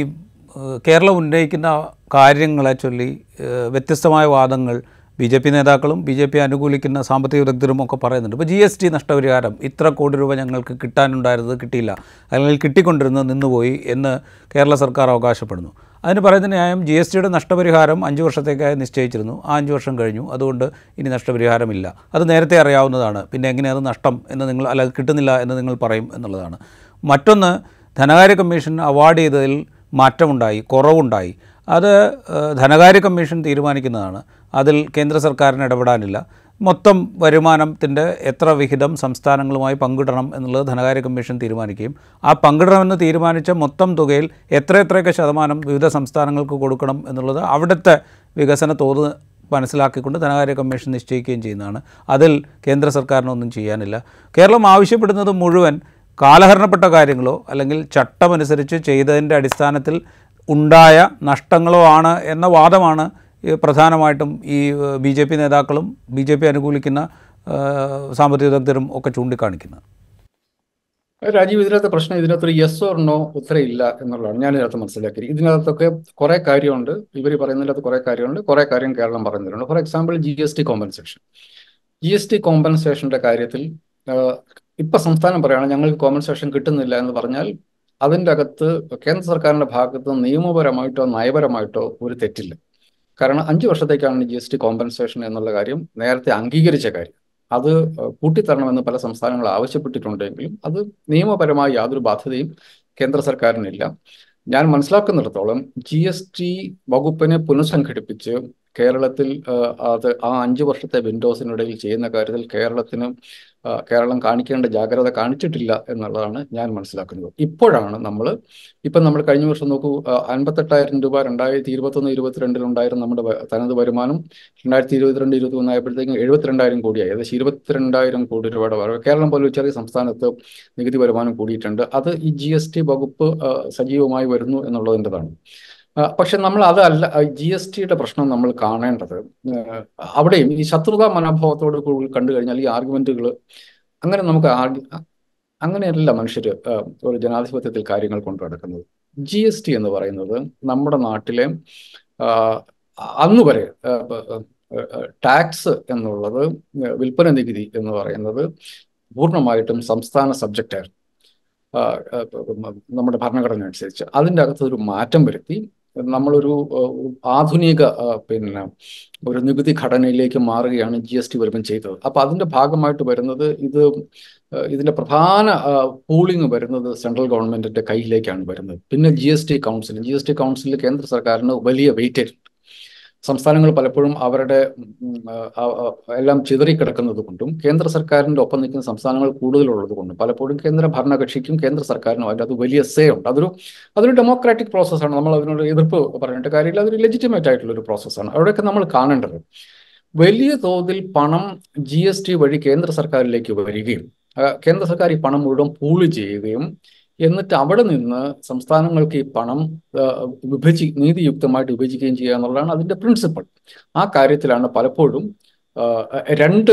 കേരളം ഉന്നയിക്കുന്ന കാര്യങ്ങളെ ചൊല്ലി വ്യത്യസ്തമായ വാദങ്ങൾ ബി ജെ പി നേതാക്കളും ബി ജെ പി അനുകൂലിക്കുന്ന സാമ്പത്തിക വിദഗ്ധരും ഒക്കെ പറയുന്നുണ്ട്. ഇപ്പോൾ ജി എസ് ടി നഷ്ടപരിഹാരം ഇത്ര കോടി രൂപ ഞങ്ങൾക്ക് കിട്ടാനുണ്ടായിരുന്നത് കിട്ടിയില്ല. അല്ലെങ്കിൽ കിട്ടിക്കൊണ്ടിരുന്നത് നിന്നുപോയി എന്ന് കേരള സർക്കാർ അവകാശപ്പെടുന്നു. അതിന് പറയുന്ന ന്യായം ജി എസ് ടിയുടെ നഷ്ടപരിഹാരം അഞ്ച് വർഷത്തേക്കായി നിശ്ചയിച്ചിരുന്നു. ആ അഞ്ച് വർഷം കഴിഞ്ഞു. അതുകൊണ്ട് ഇനി നഷ്ടപരിഹാരമില്ല. അത് നേരത്തെ അറിയാവുന്നതാണ്. പിന്നെ എങ്ങനെയാണ് നഷ്ടം എന്ന് നിങ്ങൾ അല്ല കിട്ടുന്നില്ല എന്ന് നിങ്ങൾ പറയും എന്നുള്ളതാണ്. മറ്റൊന്ന് ധനകാര്യ കമ്മീഷൻ അവാർഡ് ചെയ്തതിൽ മാറ്റമുണ്ടായി കുറവുണ്ടായി. അത് ധനകാര്യ കമ്മീഷൻ തീരുമാനിക്കുന്നതാണ്. അതിൽ കേന്ദ്ര സർക്കാരിന് ഇടപെടാനില്ല. മൊത്തം വരുമാനത്തിന്റെ എത്ര വിഹിതം സംസ്ഥാനങ്ങളുമായി പങ്കിടണം എന്നുള്ളത് ധനകാര്യ കമ്മീഷൻ തീരുമാനിക്കുകയും ആ പങ്കിടണമെന്ന് തീരുമാനിച്ച മൊത്തം തുകയിൽ എത്ര എത്രയൊക്കെ ശതമാനം വിവിധ സംസ്ഥാനങ്ങൾക്ക് കൊടുക്കണം എന്നുള്ളത് അവിടുത്തെ വികസന തോത് മനസ്സിലാക്കിക്കൊണ്ട് ധനകാര്യ കമ്മീഷൻ നിശ്ചയിക്കുകയും ചെയ്യുന്നതാണ്. അതിൽ കേന്ദ്ര സർക്കാരിനൊന്നും ചെയ്യാനില്ല. കേരളം ആവശ്യപ്പെടുന്നത് മുഴുവൻ കാലഹരണപ്പെട്ട കാര്യങ്ങളോ അല്ലെങ്കിൽ ചട്ടമനുസരിച്ച് ചെയ്തതിന്റെ അടിസ്ഥാനത്തിൽ ഉണ്ടായ നഷ്ടങ്ങളോ ആണ് എന്ന വാദമാണ് പ്രധാനമായിട്ടും ഈ ബി ജെ പി നേതാക്കളും ബി ജെ പി അനുകൂലിക്കുന്ന സാമ്പത്തിക വിദഗ്ധരും ഒക്കെ ചൂണ്ടിക്കാണിക്കുന്നത്. രാജീവ് ഇതിനകത്ത് പ്രശ്നം ഇതിനകത്തൊരു യെസ് ഓർ നോ ഉത്തരം ഇല്ല എന്നുള്ളതാണ്. ഞാൻ ഇതിനകത്ത് മനസ്സിലാക്കി ഇതിനകത്തൊക്കെ കുറെ കാര്യമുണ്ട്. ഇവർ പറയുന്നതിനകത്ത് കുറെ കാര്യമുണ്ട്. കുറെ കാര്യം കേരളം പറഞ്ഞിട്ടുണ്ട് for example G S T compensation G S T കോമ്പൻസേഷന്റെ കാര്യത്തിൽ ഇപ്പൊ സംസ്ഥാനം പറയുകയാണ് ഞങ്ങൾക്ക് കോമ്പൻസേഷൻ കിട്ടുന്നില്ല എന്ന് പറഞ്ഞാൽ അതിന്റെ അകത്ത് കേന്ദ്ര സർക്കാരിന്റെ ഭാഗത്ത് നിയമപരമായിട്ടോ നയപരമായിട്ടോ ഒരു തെറ്റില്ല. കാരണം അഞ്ച് വർഷത്തേക്കാണ് ജി എസ് ടി കോമ്പൻസേഷൻ എന്നുള്ള കാര്യം നേരത്തെ അംഗീകരിച്ച കാര്യം. അത് കൂട്ടിത്തരണമെന്ന് പല സംസ്ഥാനങ്ങൾ ആവശ്യപ്പെട്ടിട്ടുണ്ടെങ്കിലും അത് നിയമപരമായ യാതൊരു ബാധ്യതയും കേന്ദ്ര സർക്കാരിനില്ല. ഞാൻ മനസ്സിലാക്കുന്നിടത്തോളം ജി എസ് ടി വകുപ്പിനെ പുനഃസംഘടിപ്പിച്ച് കേരളത്തിൽ അത് ആ അഞ്ച് വർഷത്തെ വിൻഡോസിനിടയിൽ ചെയ്യുന്ന കാര്യത്തിൽ കേരളത്തിനും കേരളം കാണിക്കേണ്ട ജാഗ്രത കാണിച്ചിട്ടില്ല എന്നുള്ളതാണ് ഞാൻ മനസ്സിലാക്കുന്നത്. ഇപ്പോഴാണ് നമ്മൾ ഇപ്പം നമ്മൾ കഴിഞ്ഞ വർഷം നോക്കൂ അൻപത്തെട്ടായിരം രൂപ രണ്ടായിരത്തി ഇരുപത്തൊന്ന് ഇരുപത്തിരണ്ടിലുണ്ടായിരുന്ന നമ്മുടെ തനത് വരുമാനം രണ്ടായിരത്തി ഇരുപത്തിരണ്ട് ഇരുപത്തി മൂന്നായപ്പോഴത്തേക്കും എഴുപത്തിരണ്ടായിരം കോടിയായി ഏകദേശം ഇരുപത്തിരണ്ടായിരം കോടി രൂപയുടെ വരവ് കേരളം പോലെ ചെറിയ സംസ്ഥാനത്ത് നികുതി വരുമാനം കൂടിയിട്ടുണ്ട്. അത് ഈ ജി വകുപ്പ് സജീവമായി വരുന്നു എന്നുള്ളതിന്റെതാണ്. പക്ഷെ നമ്മൾ അതല്ല ജി എസ് ടിയുടെ പ്രശ്നം നമ്മൾ കാണേണ്ടത് അവിടെയും ഈ ശത്രുതാ മനോഭാവത്തോട് കൂടി കണ്ടു കഴിഞ്ഞാൽ ഈ ആർഗ്യുമെന്റുകൾ അങ്ങനെ നമുക്ക് അങ്ങനെയല്ല മനുഷ്യർ ഒരു ജനാധിപത്യത്തിൽ കാര്യങ്ങൾ കൊണ്ടു നടക്കുന്നത്. ജി എസ് ടി എന്ന് പറയുന്നത് നമ്മുടെ നാട്ടിലെ അന്ന് വരെ ടാക്സ് എന്നുള്ളത് വിൽപ്പന നികുതി എന്ന് പറയുന്നത് പൂർണമായിട്ടും സംസ്ഥാന സബ്ജക്റ്റായിരുന്നു. നമ്മുടെ ഭരണഘടന അനുസരിച്ച് അതിന്റെ അകത്ത് ഒരു മാറ്റം വരുത്തി നമ്മളൊരു ആധുനിക പിന്നെ ഒരു നികുതി ഘടനയിലേക്ക് മാറുകയാണ് ജി എസ് ടി വരുമ്പം ചെയ്തത്. അപ്പോൾ അതിന്റെ ഭാഗമായിട്ട് വരുന്നത് ഇത് ഇതിന്റെ പ്രധാന പൂളിംഗ് വരുന്നത് സെൻട്രൽ ഗവൺമെന്റിന്റെ കയ്യിലേക്കാണ് വരുന്നത്. പിന്നെ G S T council G S T കൗൺസിലിൽ കേന്ദ്ര സർക്കാരിന് വലിയ വെയിറ്റേജ് സംസ്ഥാനങ്ങൾ പലപ്പോഴും അവരുടെ എല്ലാം ചിതറിക്കിടക്കുന്നത് കൊണ്ടും കേന്ദ്ര സർക്കാരിന്റെ ഒപ്പം നിൽക്കുന്ന സംസ്ഥാനങ്ങൾ കൂടുതലുള്ളത് കൊണ്ടും പലപ്പോഴും കേന്ദ്ര ഭരണകക്ഷിക്കും കേന്ദ്ര സർക്കാരിനും അതിന്റെ അത് വലിയ സേ ഉണ്ട്. അതൊരു അതൊരു ഡെമോക്രാറ്റിക് പ്രോസസ്സാണ് നമ്മൾ അതിനോട് എതിർപ്പ് പറഞ്ഞിട്ട് കാര്യമില്ല. അതൊരു ലെജിറ്റിമേറ്റ് ആയിട്ടുള്ള ഒരു പ്രോസസ്സാണ് അവിടെയൊക്കെ നമ്മൾ കാണേണ്ടത് വലിയ തോതിൽ പണം ജി എസ് ടി വഴി കേന്ദ്ര സർക്കാരിലേക്ക് വരികയും കേന്ദ്ര സർക്കാർ ഈ പണം മുഴുവൻ പൂൾ ചെയ്യുകയും എന്നിട്ട് അവിടെ നിന്ന് സംസ്ഥാനങ്ങൾക്ക് ഈ പണം വിഭജി നീതിയുക്തമായിട്ട് വിഭജിക്കുകയും ചെയ്യുക എന്നുള്ളതാണ് അതിന്റെ പ്രിൻസിപ്പൾ ആ കാര്യത്തിലാണ് പലപ്പോഴും രണ്ട്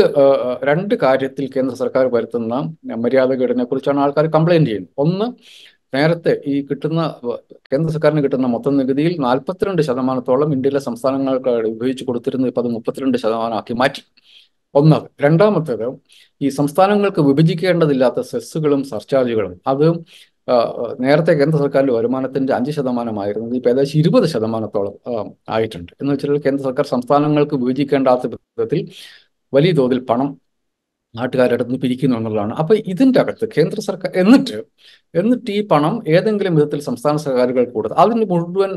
രണ്ട് കാര്യത്തിൽ കേന്ദ്ര സർക്കാർ വരുത്തുന്ന മര്യാദകേടിനെ കുറിച്ചാണ് ആൾക്കാർ കംപ്ലൈന്റ് ചെയ്യുന്നത്. ഒന്ന് നേരത്തെ ഈ കിട്ടുന്ന കേന്ദ്ര സർക്കാരിന് കിട്ടുന്ന മൊത്തം നികുതിയിൽ നാൽപ്പത്തിരണ്ട് ശതമാനത്തോളം ഇന്ത്യയിലെ സംസ്ഥാനങ്ങൾക്ക് ഉപയോഗിച്ച് കൊടുത്തിരുന്നത്. ഇപ്പം അത് മുപ്പത്തിരണ്ട് ശതമാനമാക്കി മാറ്റി. ഒന്നത്. രണ്ടാമത്തേത് ഈ സംസ്ഥാനങ്ങൾക്ക് വിഭജിക്കേണ്ടതില്ലാത്ത സെസ്സുകളും സർചാർജുകളും അത് നേരത്തെ കേന്ദ്ര സർക്കാരിന്റെ വരുമാനത്തിന്റെ അഞ്ച് ശതമാനമായിരുന്നത് ഇപ്പൊ ഏകദേശം ഇരുപത് ശതമാനത്തോളം ആയിട്ടുണ്ട്. എന്ന് വെച്ചാൽ കേന്ദ്ര സർക്കാർ സംസ്ഥാനങ്ങൾക്ക് വിഭജിക്കേണ്ടാത്ത വിധത്തിൽ വലിയ തോതിൽ പണം നാട്ടുകാരുടെ അടുത്ത് നിന്ന് പിരിക്കുന്നു എന്നുള്ളതാണ്. അപ്പൊ ഇതിന്റെ അകത്ത് കേന്ദ്ര സർക്കാർ എന്നിട്ട് എന്നിട്ട് ഈ പണം ഏതെങ്കിലും വിധത്തിൽ സംസ്ഥാന സർക്കാരുകൾ കൂടുതൽ അതിന് മുഴുവൻ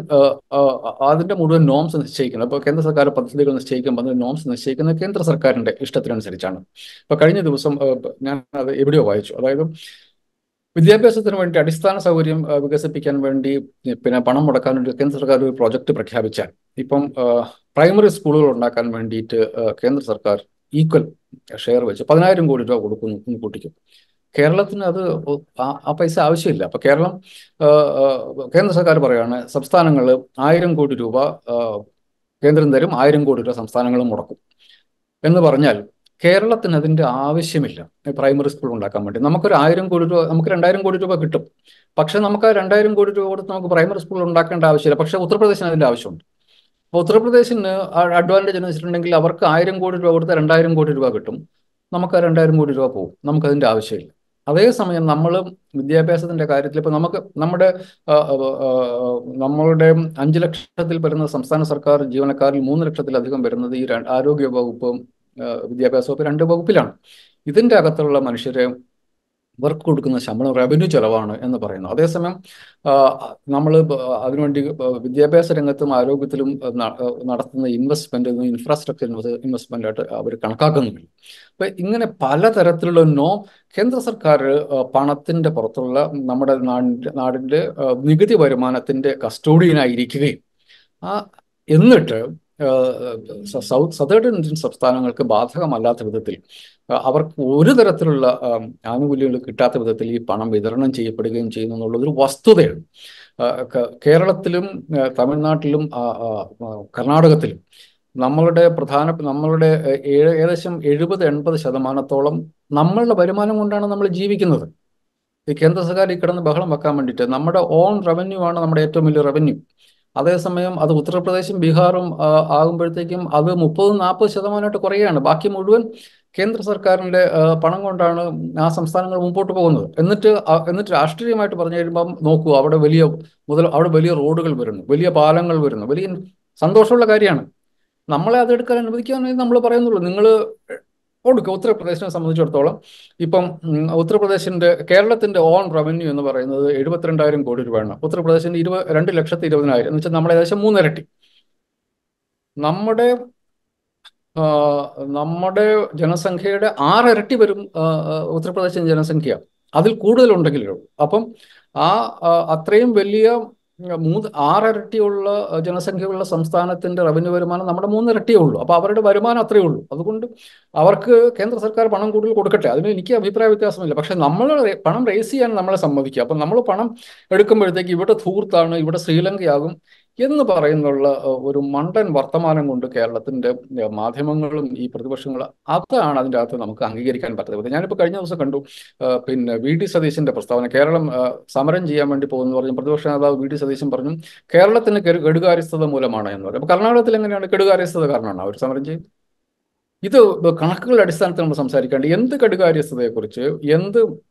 അതിന്റെ മുഴുവൻ നോംസ് നിശ്ചയിക്കുന്നത് അപ്പോൾ കേന്ദ്ര സർക്കാർ പദ്ധതികൾ നിശ്ചയിക്കുമ്പോൾ അതിന്റെ നോംസ് നിശ്ചയിക്കുന്നത് കേന്ദ്ര സർക്കാരിന്റെ ഇഷ്ടത്തിനനുസരിച്ചാണ്. ഇപ്പൊ കഴിഞ്ഞ ദിവസം ഞാൻ അത് എവിടെയോ വായിച്ചു. അതായത് വിദ്യാഭ്യാസത്തിന് വേണ്ടി അടിസ്ഥാന സൗകര്യം വികസിപ്പിക്കാൻ വേണ്ടി പിന്നെ പണം മുടക്കാൻ വേണ്ടി കേന്ദ്ര സർക്കാർ ഒരു പ്രോജക്റ്റ് പ്രഖ്യാപിച്ചാൽ ഇപ്പം പ്രൈമറി സ്കൂളുകൾ ഉണ്ടാക്കാൻ വേണ്ടിയിട്ട് കേന്ദ്ര സർക്കാർ ഈക്വൽ ഷെയർ വെച്ച് പതിനായിരം കോടി രൂപ കൊടുക്കുന്നു കൂട്ടിക്കും കേരളത്തിന് അത് ആ പൈസ ആവശ്യമില്ല. അപ്പൊ കേരളം കേന്ദ്ര സർക്കാർ പറയുകയാണ് സംസ്ഥാനങ്ങൾ ആയിരം കോടി രൂപ കേന്ദ്രം തരും ആയിരം കോടി രൂപ സംസ്ഥാനങ്ങളും മുടക്കും. എന്ന് പറഞ്ഞാൽ കേരളത്തിന് അതിന്റെ ആവശ്യമില്ല. പ്രൈമറി സ്കൂൾ ഉണ്ടാക്കാൻ വേണ്ടി. നമുക്കൊരു ആയിരം കോടി രൂപ നമുക്ക് രണ്ടായിരം കോടി രൂപ കിട്ടും. പക്ഷെ നമുക്ക് ആ രണ്ടായിരം കോടി രൂപ കൊടുത്ത് നമുക്ക് പ്രൈമറി സ്കൂൾ ഉണ്ടാക്കേണ്ട ആവശ്യമില്ല. പക്ഷെ ഉത്തർപ്രദേശിന് അതിന്റെ ആവശ്യമുണ്ട്. അപ്പോൾ ഉത്തർപ്രദേശിന് അഡ്വാന്റേജ് എന്ന് വെച്ചിട്ടുണ്ടെങ്കിൽ അവർക്ക് ആയിരം കോടി രൂപ കൊടുത്ത് രണ്ടായിരം കോടി രൂപ കിട്ടും. നമുക്ക് ആ രണ്ടായിരം കോടി രൂപ പോകും. നമുക്ക് അതിന്റെ ആവശ്യമില്ല. അതേസമയം നമ്മൾ വിദ്യാഭ്യാസത്തിന്റെ കാര്യത്തിൽ ഇപ്പൊ നമുക്ക് നമ്മുടെ നമ്മളുടെ അഞ്ച് ലക്ഷത്തിൽ വരുന്ന സംസ്ഥാന സർക്കാർ ജീവനക്കാരിൽ മൂന്ന് ലക്ഷത്തിലധികം വരുന്നത് ഈ ആരോഗ്യ വകുപ്പും വിദ്യാഭ്യാസ വകുപ്പ് രണ്ട് വകുപ്പിലാണ്. ഇതിന്റെ അകത്തുള്ള മനുഷ്യരെ വർക്ക് കൊടുക്കുന്ന ശമ്പളം റവന്യൂ ചെലവാണ് എന്ന് പറയുന്നു. അതേസമയം നമ്മൾ അതിനുവേണ്ടി വിദ്യാഭ്യാസ രംഗത്തും ആരോഗ്യത്തിലും നടത്തുന്ന ഇൻവെസ്റ്റ്മെന്റ് ഇൻഫ്രാസ്ട്രക്ചർ ഇൻവെസ്റ്റ്മെന്റ് ആയിട്ട് അവർ കണക്കാക്കുന്നുണ്ട് അപ്പൊ ഇങ്ങനെ പലതരത്തിലുള്ള നോ കേന്ദ്ര സർക്കാർ പണത്തിന്റെ പുറത്തുള്ള നമ്മുടെ നാടിന്റെ നാടിന്റെ നികുതി വരുമാനത്തിന്റെ കസ്റ്റോഡിയനായിരിക്കുകയും ആ എന്നിട്ട് സൗത്ത് സതേൺ ഇന്ത്യൻ സംസ്ഥാനങ്ങൾക്ക് ബാധകമല്ലാത്ത വിധത്തിൽ അവർക്ക് ഒരു തരത്തിലുള്ള ആനുകൂല്യങ്ങൾ കിട്ടാത്ത വിധത്തിൽ ഈ പണം വിതരണം ചെയ്യപ്പെടുകയും ചെയ്യുന്നു എന്നുള്ളതൊരു വസ്തുതയാണ്. കേരളത്തിലും തമിഴ്നാട്ടിലും കർണാടകത്തിലും നമ്മളുടെ പ്രധാന നമ്മളുടെ ഏകദേശം എഴുപത് എൺപത് ശതമാനത്തോളം നമ്മളുടെ വരുമാനം കൊണ്ടാണ് നമ്മൾ ജീവിക്കുന്നത്. ഈ കേന്ദ്ര സർക്കാർ ഈ കിടന്ന് ബഹളം വെക്കാൻ വേണ്ടിയിട്ട് നമ്മുടെ ഓൺ റവന്യൂ ആണ് നമ്മുടെ ഏറ്റവും വലിയ റവന്യൂ അതേസമയം അത് ഉത്തർപ്രദേശും ബീഹാറും ആകുമ്പോഴത്തേക്കും അത് മുപ്പത് നാൽപ്പത് ശതമാനമായിട്ട് കുറയുകയാണ്. ബാക്കി മുഴുവൻ കേന്ദ്ര സർക്കാരിന്റെ പണം കൊണ്ടാണ് ആ സംസ്ഥാനങ്ങൾ മുമ്പോട്ട് പോകുന്നത്. എന്നിട്ട് എന്നിട്ട് രാഷ്ട്രീയമായിട്ട് പറഞ്ഞു കഴിയുമ്പം നോക്കൂ അവിടെ വലിയ മുതൽ അവിടെ വലിയ റോഡുകൾ വരുന്നു വലിയ പാലങ്ങൾ വരുന്നു വലിയ സന്തോഷമുള്ള കാര്യമാണ്. നമ്മളെ അതെടുക്കാൻ അനുവദിക്കാമെന്നേ നമ്മൾ പറയുന്നുള്ളൂ. നിങ്ങൾ കൊടുക്കുക ഉത്തർപ്രദേശിനെ സംബന്ധിച്ചിടത്തോളം ഇപ്പം ഉത്തർപ്രദേശിന്റെ കേരളത്തിന്റെ ഓൺ റവന്യൂ എന്ന് പറയുന്നത് എഴുപത്തിരണ്ടായിരം കോടി രൂപയാണ്. ഉത്തർപ്രദേശിന്റെ ഇരുപത് രണ്ട് ലക്ഷത്തി ഇരുപതിനായിരം. എന്ന് വെച്ചാൽ നമ്മൾ ഏകദേശം മൂന്നിരട്ടി. നമ്മുടെ നമ്മുടെ ജനസംഖ്യയുടെ ആറിരട്ടി വരും ഉത്തർപ്രദേശിന്റെ ജനസംഖ്യ. അതിൽ കൂടുതലുണ്ടെങ്കിലേ അപ്പം ആ അത്രയും വലിയ മൂന്ന് ആറിരട്ടിയുള്ള ജനസംഖ്യയുള്ള സംസ്ഥാനത്തിന്റെ റവന്യൂ വരുമാനം നമ്മുടെ മൂന്നിരട്ടിയേ ഉള്ളൂ. അപ്പോൾ അവരുടെ വരുമാനം അത്രയേ ഉള്ളൂ. അതുകൊണ്ട് അവർക്ക് കേന്ദ്ര സർക്കാർ പണം കൂടുതൽ കൊടുക്കട്ടെ. അതിന് എനിക്ക് അഭിപ്രായ വ്യത്യാസമില്ല. പക്ഷെ നമ്മൾ പണം റേസ് ചെയ്യാൻ നമ്മളെ സമ്മതിക്കുക. അപ്പം നമ്മൾ പണം എടുക്കുമ്പോഴത്തേക്ക് ഇവിടെ ധൂർത്താണ്? ഇവിടെ ശ്രീലങ്കയാകും. എന്ന് പറയുന്നുള്ള ഒരു മണ്ടൻ വർത്തമാനം കൊണ്ട് കേരളത്തിന്റെ മാധ്യമങ്ങളും ഈ പ്രതിപക്ഷങ്ങളും അതാണ് അതിന്റെ അകത്ത് നമുക്ക് അംഗീകരിക്കാൻ പറ്റാത്തത്. ഞാനിപ്പോൾ കഴിഞ്ഞ ദിവസം കണ്ടു പിന്നെ വി. ഡി. സതീശന്റെ പ്രസ്താവന. കേരളം സമരം ചെയ്യാൻ വേണ്ടി പോകുന്നു പറഞ്ഞു പ്രതിപക്ഷ നേതാവ് വി. ഡി. സതീശൻ പറഞ്ഞു കേരളത്തിന് കെടു- കെടുകാര്യസ്ഥത മൂലമാണ് എന്ന് പറയും അപ്പൊ കർണാടകത്തിൽ എങ്ങനെയാണ് കെടുകാര്യസ്ഥത കാരണമാണ് അവർ സമരം ചെയ്യുന്നത് ഇത് കണക്കുകളുടെ അടിസ്ഥാനത്തിൽ നമ്മൾ സംസാരിക്കേണ്ടത്. എന്ത് കെടുകാര്യസ്ഥതയെക്കുറിച്ച് എന്ത്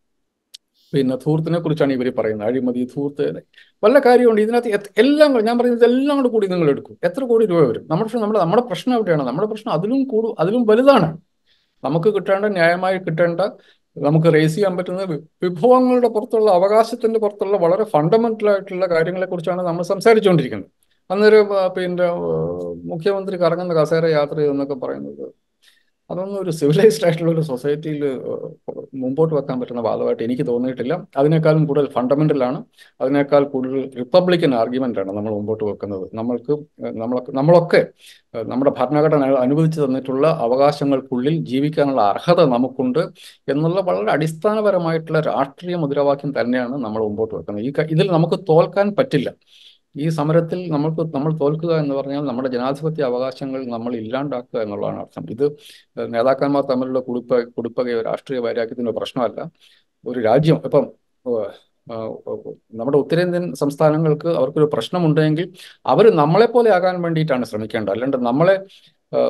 പിന്നെ ധൂർത്തിനെ കുറിച്ചാണ് ഇവർ പറയുന്നത്. അഴിമതി ധൂർത്ത് വല്ല കാര്യമുണ്ട്. ഇതിനകത്ത് എല്ലാം ഞാൻ പറയുന്നത് എല്ലാം കൂടെ കൂടി നിങ്ങൾ എടുക്കും. എത്ര കോടി രൂപ വരും? നമ്മുടെ നമ്മുടെ നമ്മുടെ പ്രശ്നം എവിടെയാണ്? നമ്മുടെ പ്രശ്നം അതിലും കൂടും അതിലും വലുതാണ്. നമുക്ക് കിട്ടേണ്ട ന്യായമായി കിട്ടേണ്ട നമുക്ക് റേസ് ചെയ്യാൻ പറ്റുന്ന വിഭവങ്ങളുടെ പുറത്തുള്ള അവകാശത്തിന്റെ പുറത്തുള്ള വളരെ ഫണ്ടമെന്റൽ ആയിട്ടുള്ള കാര്യങ്ങളെ കുറിച്ചാണ് നമ്മൾ സംസാരിച്ചുകൊണ്ടിരിക്കുന്നത്. അന്നേരം പിന്നെ മുഖ്യമന്ത്രി കറങ്ങുന്ന കസേര യാത്ര ചെയ്തെന്നൊക്കെ പറയുന്നത് അതൊന്നും ഒരു സിവിലൈസ്ഡ് ആയിട്ടുള്ള ഒരു സൊസൈറ്റിയിൽ മുമ്പോട്ട് വെക്കാൻ പറ്റുന്ന വാദമായിട്ട് എനിക്ക് തോന്നിയിട്ടില്ല. അതിനേക്കാളും കൂടുതൽ ഫണ്ടമെന്റൽ ആണ്. അതിനേക്കാൾ കൂടുതൽ റിപ്പബ്ലിക്കൻ ആർഗ്യുമെന്റ് ആണ് നമ്മൾ മുമ്പോട്ട് വെക്കുന്നത്. നമ്മൾക്ക് നമ്മളൊക്കെ നമ്മളൊക്കെ നമ്മുടെ ഭരണഘടന അനുവദിച്ചു തന്നിട്ടുള്ള അവകാശങ്ങൾക്കുള്ളിൽ ജീവിക്കാനുള്ള അർഹത നമുക്കുണ്ട് എന്നുള്ള വളരെ അടിസ്ഥാനപരമായിട്ടുള്ള രാഷ്ട്രീയ മുദ്രാവാക്യം തന്നെയാണ് നമ്മൾ മുമ്പോട്ട് വെക്കുന്നത്. ഈ ഇതിൽ നമുക്ക് തോൽക്കാൻ പറ്റില്ല. ഈ സമരത്തിൽ നമുക്ക് നമ്മൾ തോൽക്കുക എന്ന് പറഞ്ഞാൽ നമ്മുടെ ജനാധിപത്യ അവകാശങ്ങൾ നമ്മൾ ഇല്ലാണ്ടാക്കുക എന്നുള്ളതാണ് അർത്ഥം. ഇത് നേതാക്കന്മാർ തമ്മിലുള്ള കുടുപ്പ കുടുപ്പകയോ രാഷ്ട്രീയ വൈരാഗ്യത്തിനോ പ്രശ്നമല്ല. ഒരു രാജ്യം ഇപ്പം നമ്മുടെ ഉത്തരേന്ത്യൻ സംസ്ഥാനങ്ങൾക്ക് അവർക്കൊരു പ്രശ്നമുണ്ടെങ്കിൽ അവർ നമ്മളെ പോലെ ആകാൻ വേണ്ടിയിട്ടാണ് ശ്രമിക്കേണ്ടത്. അല്ലാണ്ട് നമ്മളെ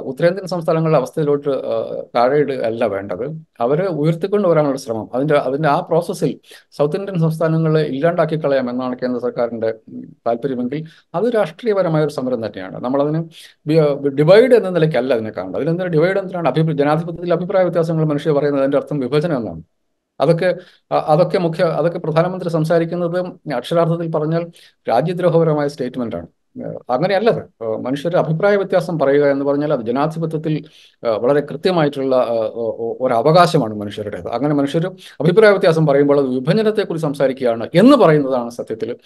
ഉത്തരേന്ത്യൻ സംസ്ഥാനങ്ങളുടെ അവസ്ഥയിലോട്ട് ഏഹ്, താഴെയിടുക അല്ല വേണ്ടത്. അവരെ ഉയർത്തിക്കൊണ്ട് വരാനുള്ള ശ്രമം. അതിന്റെ അതിന്റെ ആ പ്രോസസ്സിൽ സൗത്ത് ഇന്ത്യൻ സംസ്ഥാനങ്ങളെ ഇല്ലാണ്ടാക്കി കളയാം എന്നാണ് കേന്ദ്ര സർക്കാരിന്റെ ഉം, താല്പര്യമെങ്കിൽ അത് രാഷ്ട്രീയപരമായ ഒരു സമരം തന്നെയാണ്. നമ്മളതിന് ഡിവൈഡ് എന്ന നിലയ്ക്കല്ല അതിനെ കാണുന്നത് അതിലെന്തിനാ ഡിവൈഡ് എന്തിനാണ്? അഭിപ്രായ ജനാധിപത്യത്തിൽ അഭിപ്രായ വ്യത്യാസങ്ങൾ മനുഷ്യർ പറയുന്നത് അതിന്റെ അർത്ഥം വിഭജനം എന്നാണ്. അതൊക്കെ അതൊക്കെ മുഖ്യ അതൊക്കെ പ്രധാനമന്ത്രി സംസാരിക്കുന്നത് അക്ഷരാർത്ഥത്തിൽ പറഞ്ഞാൽ രാജ്യദ്രോഹപരമായ സ്റ്റേറ്റ്മെന്റ് ആണ് സർ മനുഷ്യരുടെ അഭിപ്രായ വ്യത്യാസം പറയുക എന്ന് പറഞ്ഞാൽ അത് ജനാധിപത്യത്തിൽ വളരെ കൃത്യമായിട്ടുള്ള ഒരു മനുഷ്യരുടേത്. അങ്ങനെ മനുഷ്യർ അഭിപ്രായ വ്യത്യാസം പറയുമ്പോൾ അത് വിഭജനത്തെക്കുറിച്ച് സംസാരിക്കുകയാണ് എന്ന് പറയുന്നതാണ് സത്യത്തിൽ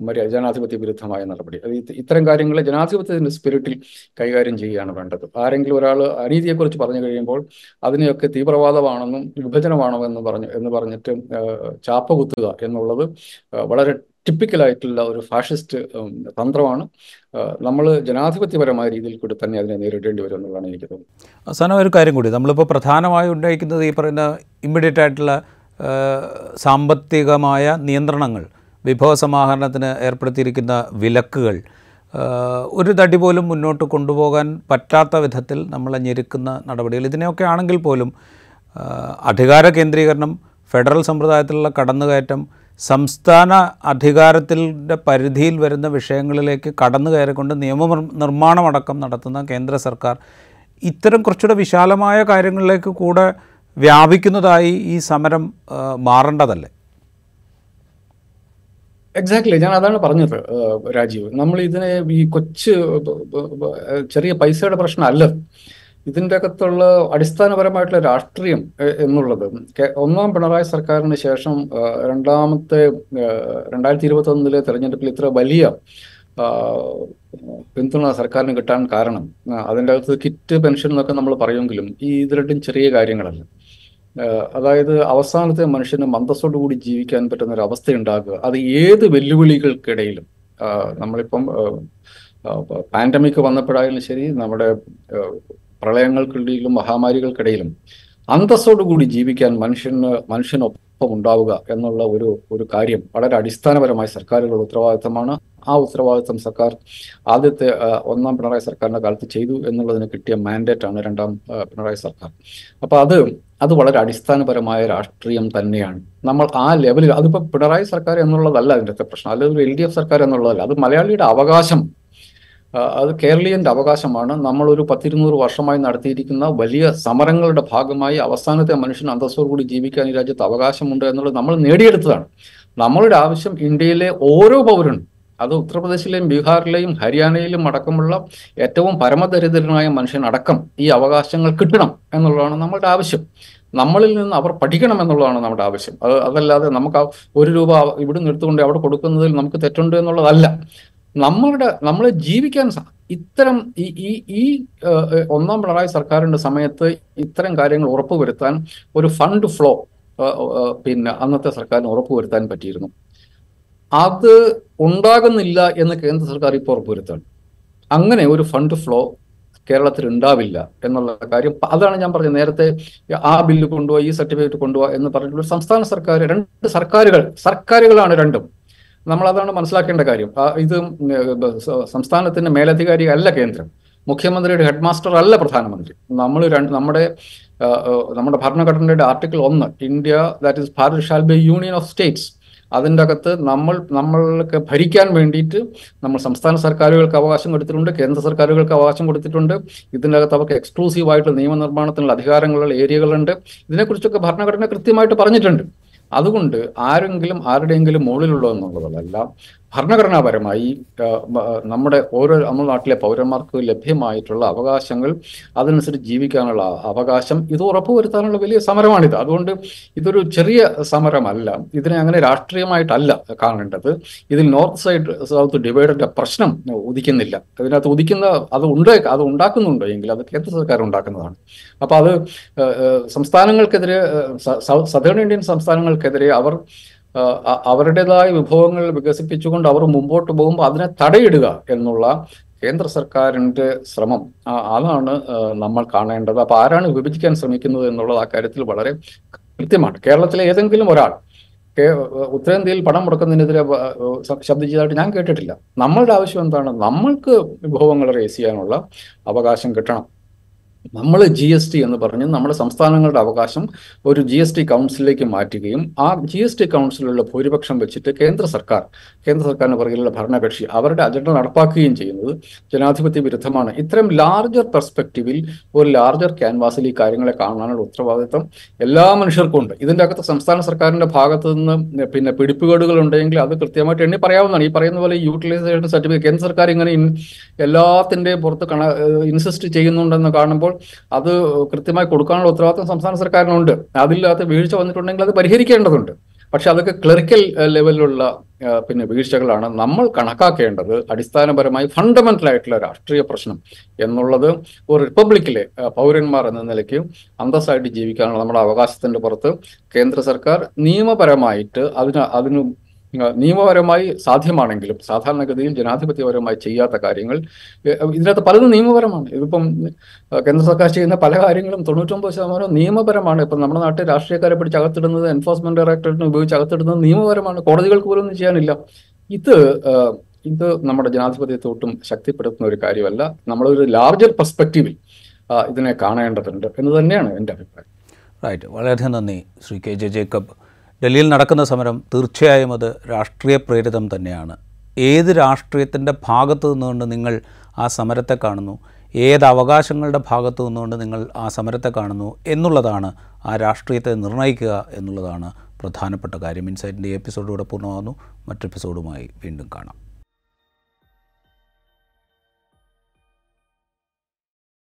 മര്യാദ ജനാധിപത്യ വിരുദ്ധമായ നടപടി. അത് ഇത്തരം കാര്യങ്ങളെ ജനാധിപത്യത്തിന്റെ സ്പിരിറ്റിൽ കൈകാര്യം ചെയ്യുകയാണ് വേണ്ടത്. ആരെങ്കിലും ഒരാൾ അനീതിയെക്കുറിച്ച് പറഞ്ഞു കഴിയുമ്പോൾ അതിനെയൊക്കെ തീവ്രവാദമാണെന്നും വിഭജനമാണോ എന്ന് പറഞ്ഞു എന്ന് പറഞ്ഞിട്ട് ചാപ്പ കുത്തുക എന്നുള്ളത് വളരെ ടിപ്പിക്കലായിട്ടുള്ള ഒരു ഫാഷിസ്റ്റ് തന്ത്രമാണ്. നമ്മൾ ജനാധിപത്യപരമായ രീതിയിൽ കൂടി തന്നെ അതിനെ നേരിടേണ്ടി വരും എന്നുള്ളതാണ് എനിക്ക് തോന്നുന്നത്. അവസാനം ഒരു കാര്യം കൂടി. നമ്മളിപ്പോൾ പ്രധാനമായും ഉന്നയിക്കുന്നത് ഈ പറയുന്ന ഇമ്മീഡിയറ്റ് ആയിട്ടുള്ള സാമ്പത്തികമായ നിയന്ത്രണങ്ങൾ വിഭവസമാഹരണത്തിന് ഏർപ്പെടുത്തിയിരിക്കുന്ന വിലക്കുകൾ ഒരു തടി പോലും മുന്നോട്ട് കൊണ്ടുപോകാൻ പറ്റാത്ത വിധത്തിൽ നമ്മളെ ഞെരുക്കുന്ന നടപടികൾ. ഇതിനെയൊക്കെ ആണെങ്കിൽ പോലും അധികാര കേന്ദ്രീകരണം ഫെഡറൽ സമ്പ്രദായത്തിലുള്ള കടന്നുകയറ്റം സംസ്ഥാന അധികാരത്തിന്റെ പരിധിയിൽ വരുന്ന വിഷയങ്ങളിലേക്ക് കടന്നു കയറിക്കൊണ്ട് നിയമ നിർമ്മാണമടക്കം നടത്തുന്ന കേന്ദ്ര സർക്കാർ ഇത്തരം കുറച്ചുകൂടെ വിശാലമായ കാര്യങ്ങളിലേക്ക് കൂടെ വ്യാപിക്കുന്നതായി ഈ സമരം മാറേണ്ടതല്ലേ? എക്സാക്ട്ലി ഞാൻ അതാണ് പറഞ്ഞത് രാജീവ്. നമ്മൾ ഇതിനെ ഈ കൊച്ച് ചെറിയ പൈസയുടെ പ്രശ്നമല്ല. ഇതിന്റെ അകത്തുള്ള അടിസ്ഥാനപരമായിട്ടുള്ള രാഷ്ട്രീയം എന്നുള്ളത് ഒന്നാം പിണറായി സർക്കാരിന് ശേഷം രണ്ടാമത്തെ രണ്ടായിരത്തി ഇരുപത്തി ഒന്നിലെ തെരഞ്ഞെടുപ്പിൽ ഇത്ര വലിയ പിന്തുണ സർക്കാരിന് കിട്ടാൻ കാരണം അതിന്റെ അകത്ത് കിറ്റ് പെൻഷൻ എന്നൊക്കെ നമ്മൾ പറയുമെങ്കിലും ഈ ഇത് രണ്ടും ചെറിയ കാര്യങ്ങളല്ല. അതായത് അവസാനത്തെ മനുഷ്യന് മന്ദസ്സോടു കൂടി ജീവിക്കാൻ പറ്റുന്ന ഒരു അവസ്ഥ ഉണ്ടാക്കുക അത് ഏത് വെല്ലുവിളികൾക്കിടയിലും നമ്മളിപ്പം പാൻഡമിക് വന്നപ്പോഴായാലും ശരി നമ്മുടെ പ്രളയങ്ങൾക്കിടയിലും മഹാമാരികൾക്കിടയിലും അന്തസ്സോടുകൂടി ജീവിക്കാൻ മനുഷ്യന് മനുഷ്യനൊപ്പം ഉണ്ടാവുക എന്നുള്ള ഒരു ഒരു കാര്യം വളരെ അടിസ്ഥാനപരമായ സർക്കാരുകളുടെ ഉത്തരവാദിത്തമാണ്. ആ ഉത്തരവാദിത്തം സർക്കാർ ആദ്യത്തെ ഒന്നാം പിണറായി സർക്കാരിന്റെ കാലത്ത് ചെയ്തു എന്നുള്ളതിന് കിട്ടിയ മാൻഡേറ്റ് ആണ് രണ്ടാം പിണറായി സർക്കാർ. അപ്പൊ അത് അത് വളരെ അടിസ്ഥാനപരമായ രാഷ്ട്രീയം തന്നെയാണ്. നമ്മൾ ആ ലെവലിൽ അതിപ്പോ പിണറായി സർക്കാർ എന്നുള്ളതല്ല അതിന്റെ പ്രശ്നം. അല്ലെങ്കിൽ എൽ ഡി എഫ് സർക്കാർ എന്നുള്ളതല്ല. അത് മലയാളിയുടെ അവകാശം അത് കേരളീയന്റെ അവകാശമാണ്. നമ്മൾ ഒരു പത്തിരുന്നൂറ് വർഷമായി നടത്തിയിരിക്കുന്ന വലിയ സമരങ്ങളുടെ ഭാഗമായി അവസാനത്തെ മനുഷ്യന് അന്തസ്സോടുകൂടി ജീവിക്കാൻ ഈ രാജ്യത്ത് അവകാശമുണ്ട് എന്നുള്ളത് നമ്മൾ നേടിയെടുത്തതാണ്. നമ്മളുടെ ആവശ്യം ഇന്ത്യയിലെ ഓരോ പൗരനും അത് ഉത്തർപ്രദേശിലെയും ബീഹാറിലെയും ഹരിയാനയിലും അടക്കമുള്ള ഏറ്റവും പരമദരിദ്രനായ മനുഷ്യനടക്കം ഈ അവകാശങ്ങൾ കിട്ടണം എന്നുള്ളതാണ് നമ്മളുടെ ആവശ്യം. നമ്മളിൽ നിന്ന് അവർ പഠിക്കണം എന്നുള്ളതാണ് നമ്മുടെ ആവശ്യം. അത് അതല്ലാതെ നമുക്ക് ഒരു രൂപ ഇവിടെ നിർത്തുകൊണ്ട് അവിടെ കൊടുക്കുന്നതിൽ നമുക്ക് തെറ്റുണ്ട് എന്നുള്ളതല്ല. നമ്മളുടെ നമ്മൾ ജീവിക്കാൻ ഇത്തരം ഈ ഈ ഈ ഒന്നാം പിണറായി സർക്കാരിന്റെ സമയത്ത് ഇത്തരം കാര്യങ്ങൾ ഉറപ്പുവരുത്താൻ ഒരു ഫണ്ട് ഫ്ലോ പിന്നെ അന്നത്തെ സർക്കാരിന് ഉറപ്പുവരുത്താൻ പറ്റിയിരുന്നു. അത് ഉണ്ടാകുന്നില്ല എന്ന് കേന്ദ്ര സർക്കാർ ഇപ്പോൾ ഉറപ്പുവരുത്താണ് അങ്ങനെ ഒരു ഫണ്ട് ഫ്ലോ കേരളത്തിൽ ഉണ്ടാവില്ല എന്നുള്ള കാര്യം അതാണ് ഞാൻ പറഞ്ഞത് നേരത്തെ ആ ബില്ല് കൊണ്ടുപോവാ ഈ സർട്ടിഫിക്കറ്റ് കൊണ്ടുപോവാ എന്ന് പറഞ്ഞിട്ടുള്ള സംസ്ഥാന സർക്കാർ രണ്ട് സർക്കാരുകൾ സർക്കാരുകളാണ് രണ്ടും. നമ്മൾ അതാണ് മനസ്സിലാക്കേണ്ട കാര്യം. ഇത് സംസ്ഥാനത്തിന്റെ മേലധികാരി അല്ല കേന്ദ്രം. മുഖ്യമന്ത്രിയുടെ ഹെഡ് മാസ്റ്റർ അല്ല പ്രധാനമന്ത്രി. നമ്മൾ രണ്ട് നമ്മുടെ നമ്മുടെ ഭരണഘടനയുടെ ആർട്ടിക്കിൾ ഒന്ന് India that is Bharat shall be union of states. അതിന്റെ അകത്ത് നമ്മൾ നമ്മൾക്ക് ഭരിക്കാൻ വേണ്ടിയിട്ട് നമ്മൾ സംസ്ഥാന സർക്കാരുകൾക്ക് അവകാശം കൊടുത്തിട്ടുണ്ട് കേന്ദ്ര സർക്കാരുകൾക്ക് അവകാശം കൊടുത്തിട്ടുണ്ട്. ഇതിന്റെ അകത്ത് അവർക്ക് എക്സ്ക്ലൂസീവായിട്ടുള്ള നിയമനിർമ്മാണത്തിനുള്ള അധികാരങ്ങളുള്ള ഏരിയകളുണ്ട് ഇതിനെക്കുറിച്ചൊക്കെ ഭരണഘടന കൃത്യമായിട്ട് പറഞ്ഞിട്ടുണ്ട്. അതുകൊണ്ട് ആരെങ്കിലും ആരുടെയെങ്കിലും മുകളിലുള്ളോ എന്നുള്ളതല്ല ഭരണഘടനാപരമായി നമ്മുടെ ഓരോ നമ്മുടെ നാട്ടിലെ പൗരന്മാർക്ക് ലഭ്യമായിട്ടുള്ള അവകാശങ്ങൾ അതനുസരിച്ച് ജീവിക്കാനുള്ള അവകാശം ഇത് ഉറപ്പുവരുത്താനുള്ള വലിയ സമരമാണിത്. അതുകൊണ്ട് ഇതൊരു ചെറിയ സമരമല്ല. ഇതിനെ അങ്ങനെ രാഷ്ട്രീയമായിട്ടല്ല കാണേണ്ടത്. ഇതിൽ നോർത്ത് സൈഡ് സൗത്ത് ഡിവൈഡറിന്റെ പ്രശ്നം ഉദിക്കുന്നില്ല. അതിനകത്ത് ഉദിക്കുന്ന അത് ഉണ്ട് അത് ഉണ്ടാക്കുന്നുണ്ട് എങ്കിൽ അത് കേന്ദ്ര സർക്കാർ ഉണ്ടാക്കുന്നതാണ്. അപ്പൊ അത് സംസ്ഥാനങ്ങൾക്കെതിരെ ഏഹ്, സദേൺ ഇന്ത്യൻ സംസ്ഥാനങ്ങൾക്കെതിരെ അവർ അവരുടേതായ വിഭവങ്ങൾ വികസിപ്പിച്ചുകൊണ്ട് അവർ മുമ്പോട്ട് പോകുമ്പോൾ അതിനെ തടയിടുക എന്നുള്ള കേന്ദ്ര സർക്കാരിന്റെ ശ്രമം. അതാണ് നമ്മൾ കാണേണ്ടത്. അപ്പൊ ആരാണ് വിഭജിക്കാൻ ശ്രമിക്കുന്നത് എന്നുള്ളത് ആ കാര്യത്തിൽ വളരെ കൃത്യമാണ്. കേരളത്തിലെ ഏതെങ്കിലും ഒരാൾ ഉത്തരേന്ത്യയിൽ പണം മുടക്കുന്നതിനെതിരെ ശബ്ദിച്ചതായിട്ട് ഞാൻ കേട്ടിട്ടില്ല. നമ്മളുടെ ആവശ്യം എന്താണ്? നമ്മൾക്ക് വിഭവങ്ങൾ റേസ് ചെയ്യാനുള്ള അവകാശം കിട്ടണം. നമ്മൾ ജി എസ് ടി എന്ന് പറഞ്ഞ് നമ്മുടെ സംസ്ഥാനങ്ങളുടെ അവകാശം ഒരു ജി എസ് ടി കൗൺസിലിലേക്ക് മാറ്റുകയും ആ ജി എസ് ടി കൗൺസിലുള്ള ഭൂരിപക്ഷം വെച്ചിട്ട് കേന്ദ്ര സർക്കാർ കേന്ദ്ര സർക്കാരിന് പുറകിലുള്ള ഭരണകക്ഷി അവരുടെ അജണ്ട നടപ്പാക്കുകയും ചെയ്യുന്നത് ജനാധിപത്യ വിരുദ്ധമാണ്. ഇത്തരം ലാർജർ പെർസ്പെക്റ്റീവിൽ ഒരു ലാർജർ ക്യാൻവാസിൽ ഈ കാര്യങ്ങളെ കാണാനുള്ള ഉത്തരവാദിത്വം എല്ലാ മനുഷ്യർക്കും ഉണ്ട്. ഇതിന്റെ അകത്ത് സംസ്ഥാന സർക്കാരിന്റെ ഭാഗത്തു നിന്ന് പിന്നെ പിടിപ്പുകേടുകൾ ഉണ്ടെങ്കിൽ അത് കൃത്യമായിട്ട് എണ്ണി പറയാവുന്നതാണ്. ഈ പറയുന്ന പോലെ യൂട്ടിലൈസേഷൻ സർട്ടിഫിക്കറ്റ് കേന്ദ്ര സർക്കാർ ഇങ്ങനെ എല്ലാത്തിന്റെയും പുറത്ത് കണ ഇൻസിസ്റ്റ് ചെയ്യുന്നുണ്ടെന്ന് കാണുമ്പോൾ അത് കൃത്യമായി കൊടുക്കാനുള്ള ഉത്തരവാദിത്വം സംസ്ഥാന സർക്കാരിനുണ്ട്. അതില്ലാത്ത വീഴ്ച വന്നിട്ടുണ്ടെങ്കിൽ അത് പരിഹരിക്കേണ്ടതുണ്ട്. പക്ഷെ അതൊക്കെ ക്ലറിക്കൽ ലെവലിലുള്ള പിന്നെ വീഴ്ചകളാണ് നമ്മൾ കണക്കാക്കേണ്ടത്. അടിസ്ഥാനപരമായി ഫണ്ടമെന്റൽ ആയിട്ടുള്ള രാഷ്ട്രീയ പ്രശ്നം എന്നുള്ളത് ഒരു റിപ്പബ്ലിക്കിലെ പൗരന്മാർ എന്ന നിലയ്ക്ക് അന്തസ്സായിട്ട് ജീവിക്കാനുള്ള നമ്മുടെ അവകാശത്തിന്റെ പുറത്ത് കേന്ദ്ര സർക്കാർ നിയമപരമായിട്ട് അതിന് അതിന് നിയമപരമായി സാധ്യമാണെങ്കിലും സാധാരണഗതിയിൽ ജനാധിപത്യപരമായി ചെയ്യാത്ത കാര്യങ്ങൾ ഇതിനകത്ത് പലതും നിയമപരമാണ്. ഇതിപ്പം കേന്ദ്ര സർക്കാർ ചെയ്യുന്ന പല കാര്യങ്ങളും തൊണ്ണൂറ്റൊമ്പത് ശതമാനം നിയമപരമാണ്. ഇപ്പം നമ്മുടെ നാട്ടിൽ രാഷ്ട്രീയക്കാരെ പിടിച്ച് അകത്തിടുന്നത് എൻഫോഴ്സ്മെന്റ് ഡയറക്ടറേറ്റിനെ ഉപയോഗിച്ച് അകത്തിടുന്നത് നിയമപരമാണ്. കോടതികൾക്ക് പോലും ഒന്നും ചെയ്യാനില്ല. ഇത് ഇത് നമ്മുടെ ജനാധിപത്യത്തെ ഒട്ടും ശക്തിപ്പെടുത്തുന്ന ഒരു കാര്യമല്ല. നമ്മളൊരു ലാർജർ പെർസ്പെക്റ്റീവിൽ ഇതിനെ കാണേണ്ടതുണ്ട് എന്ന് തന്നെയാണ് എന്റെ അഭിപ്രായം. റൈറ്റ് വളരെയധികം നന്ദി ശ്രീ കെ ജെ ജേക്കബ്. ഡൽഹിയിൽ നടക്കുന്ന സമരം തീർച്ചയായും അത് രാഷ്ട്രീയ പ്രേരിതം തന്നെയാണ്. ഏത് രാഷ്ട്രീയത്തിന്റെ ഭാഗത്തു നിന്നുകൊണ്ട് നിങ്ങൾ ആ സമരത്തെ കാണുന്നു? ഏത് അവകാശങ്ങളുടെ ഭാഗത്തു നിന്നുകൊണ്ട് നിങ്ങൾ ആ സമരത്തെ കാണുന്നു? എന്നുള്ളതാണ് ആ രാഷ്ട്രീയത്തെ നിർണയിക്കുക എന്നുള്ളതാണ് പ്രധാനപ്പെട്ട കാര്യം. ഇൻസൈറ്റിന്റെ എപ്പിസോഡ് ഇവിടെ പൂർണമാകുന്നു. മറ്റെപ്പിസോഡുമായി വീണ്ടും കാണാം.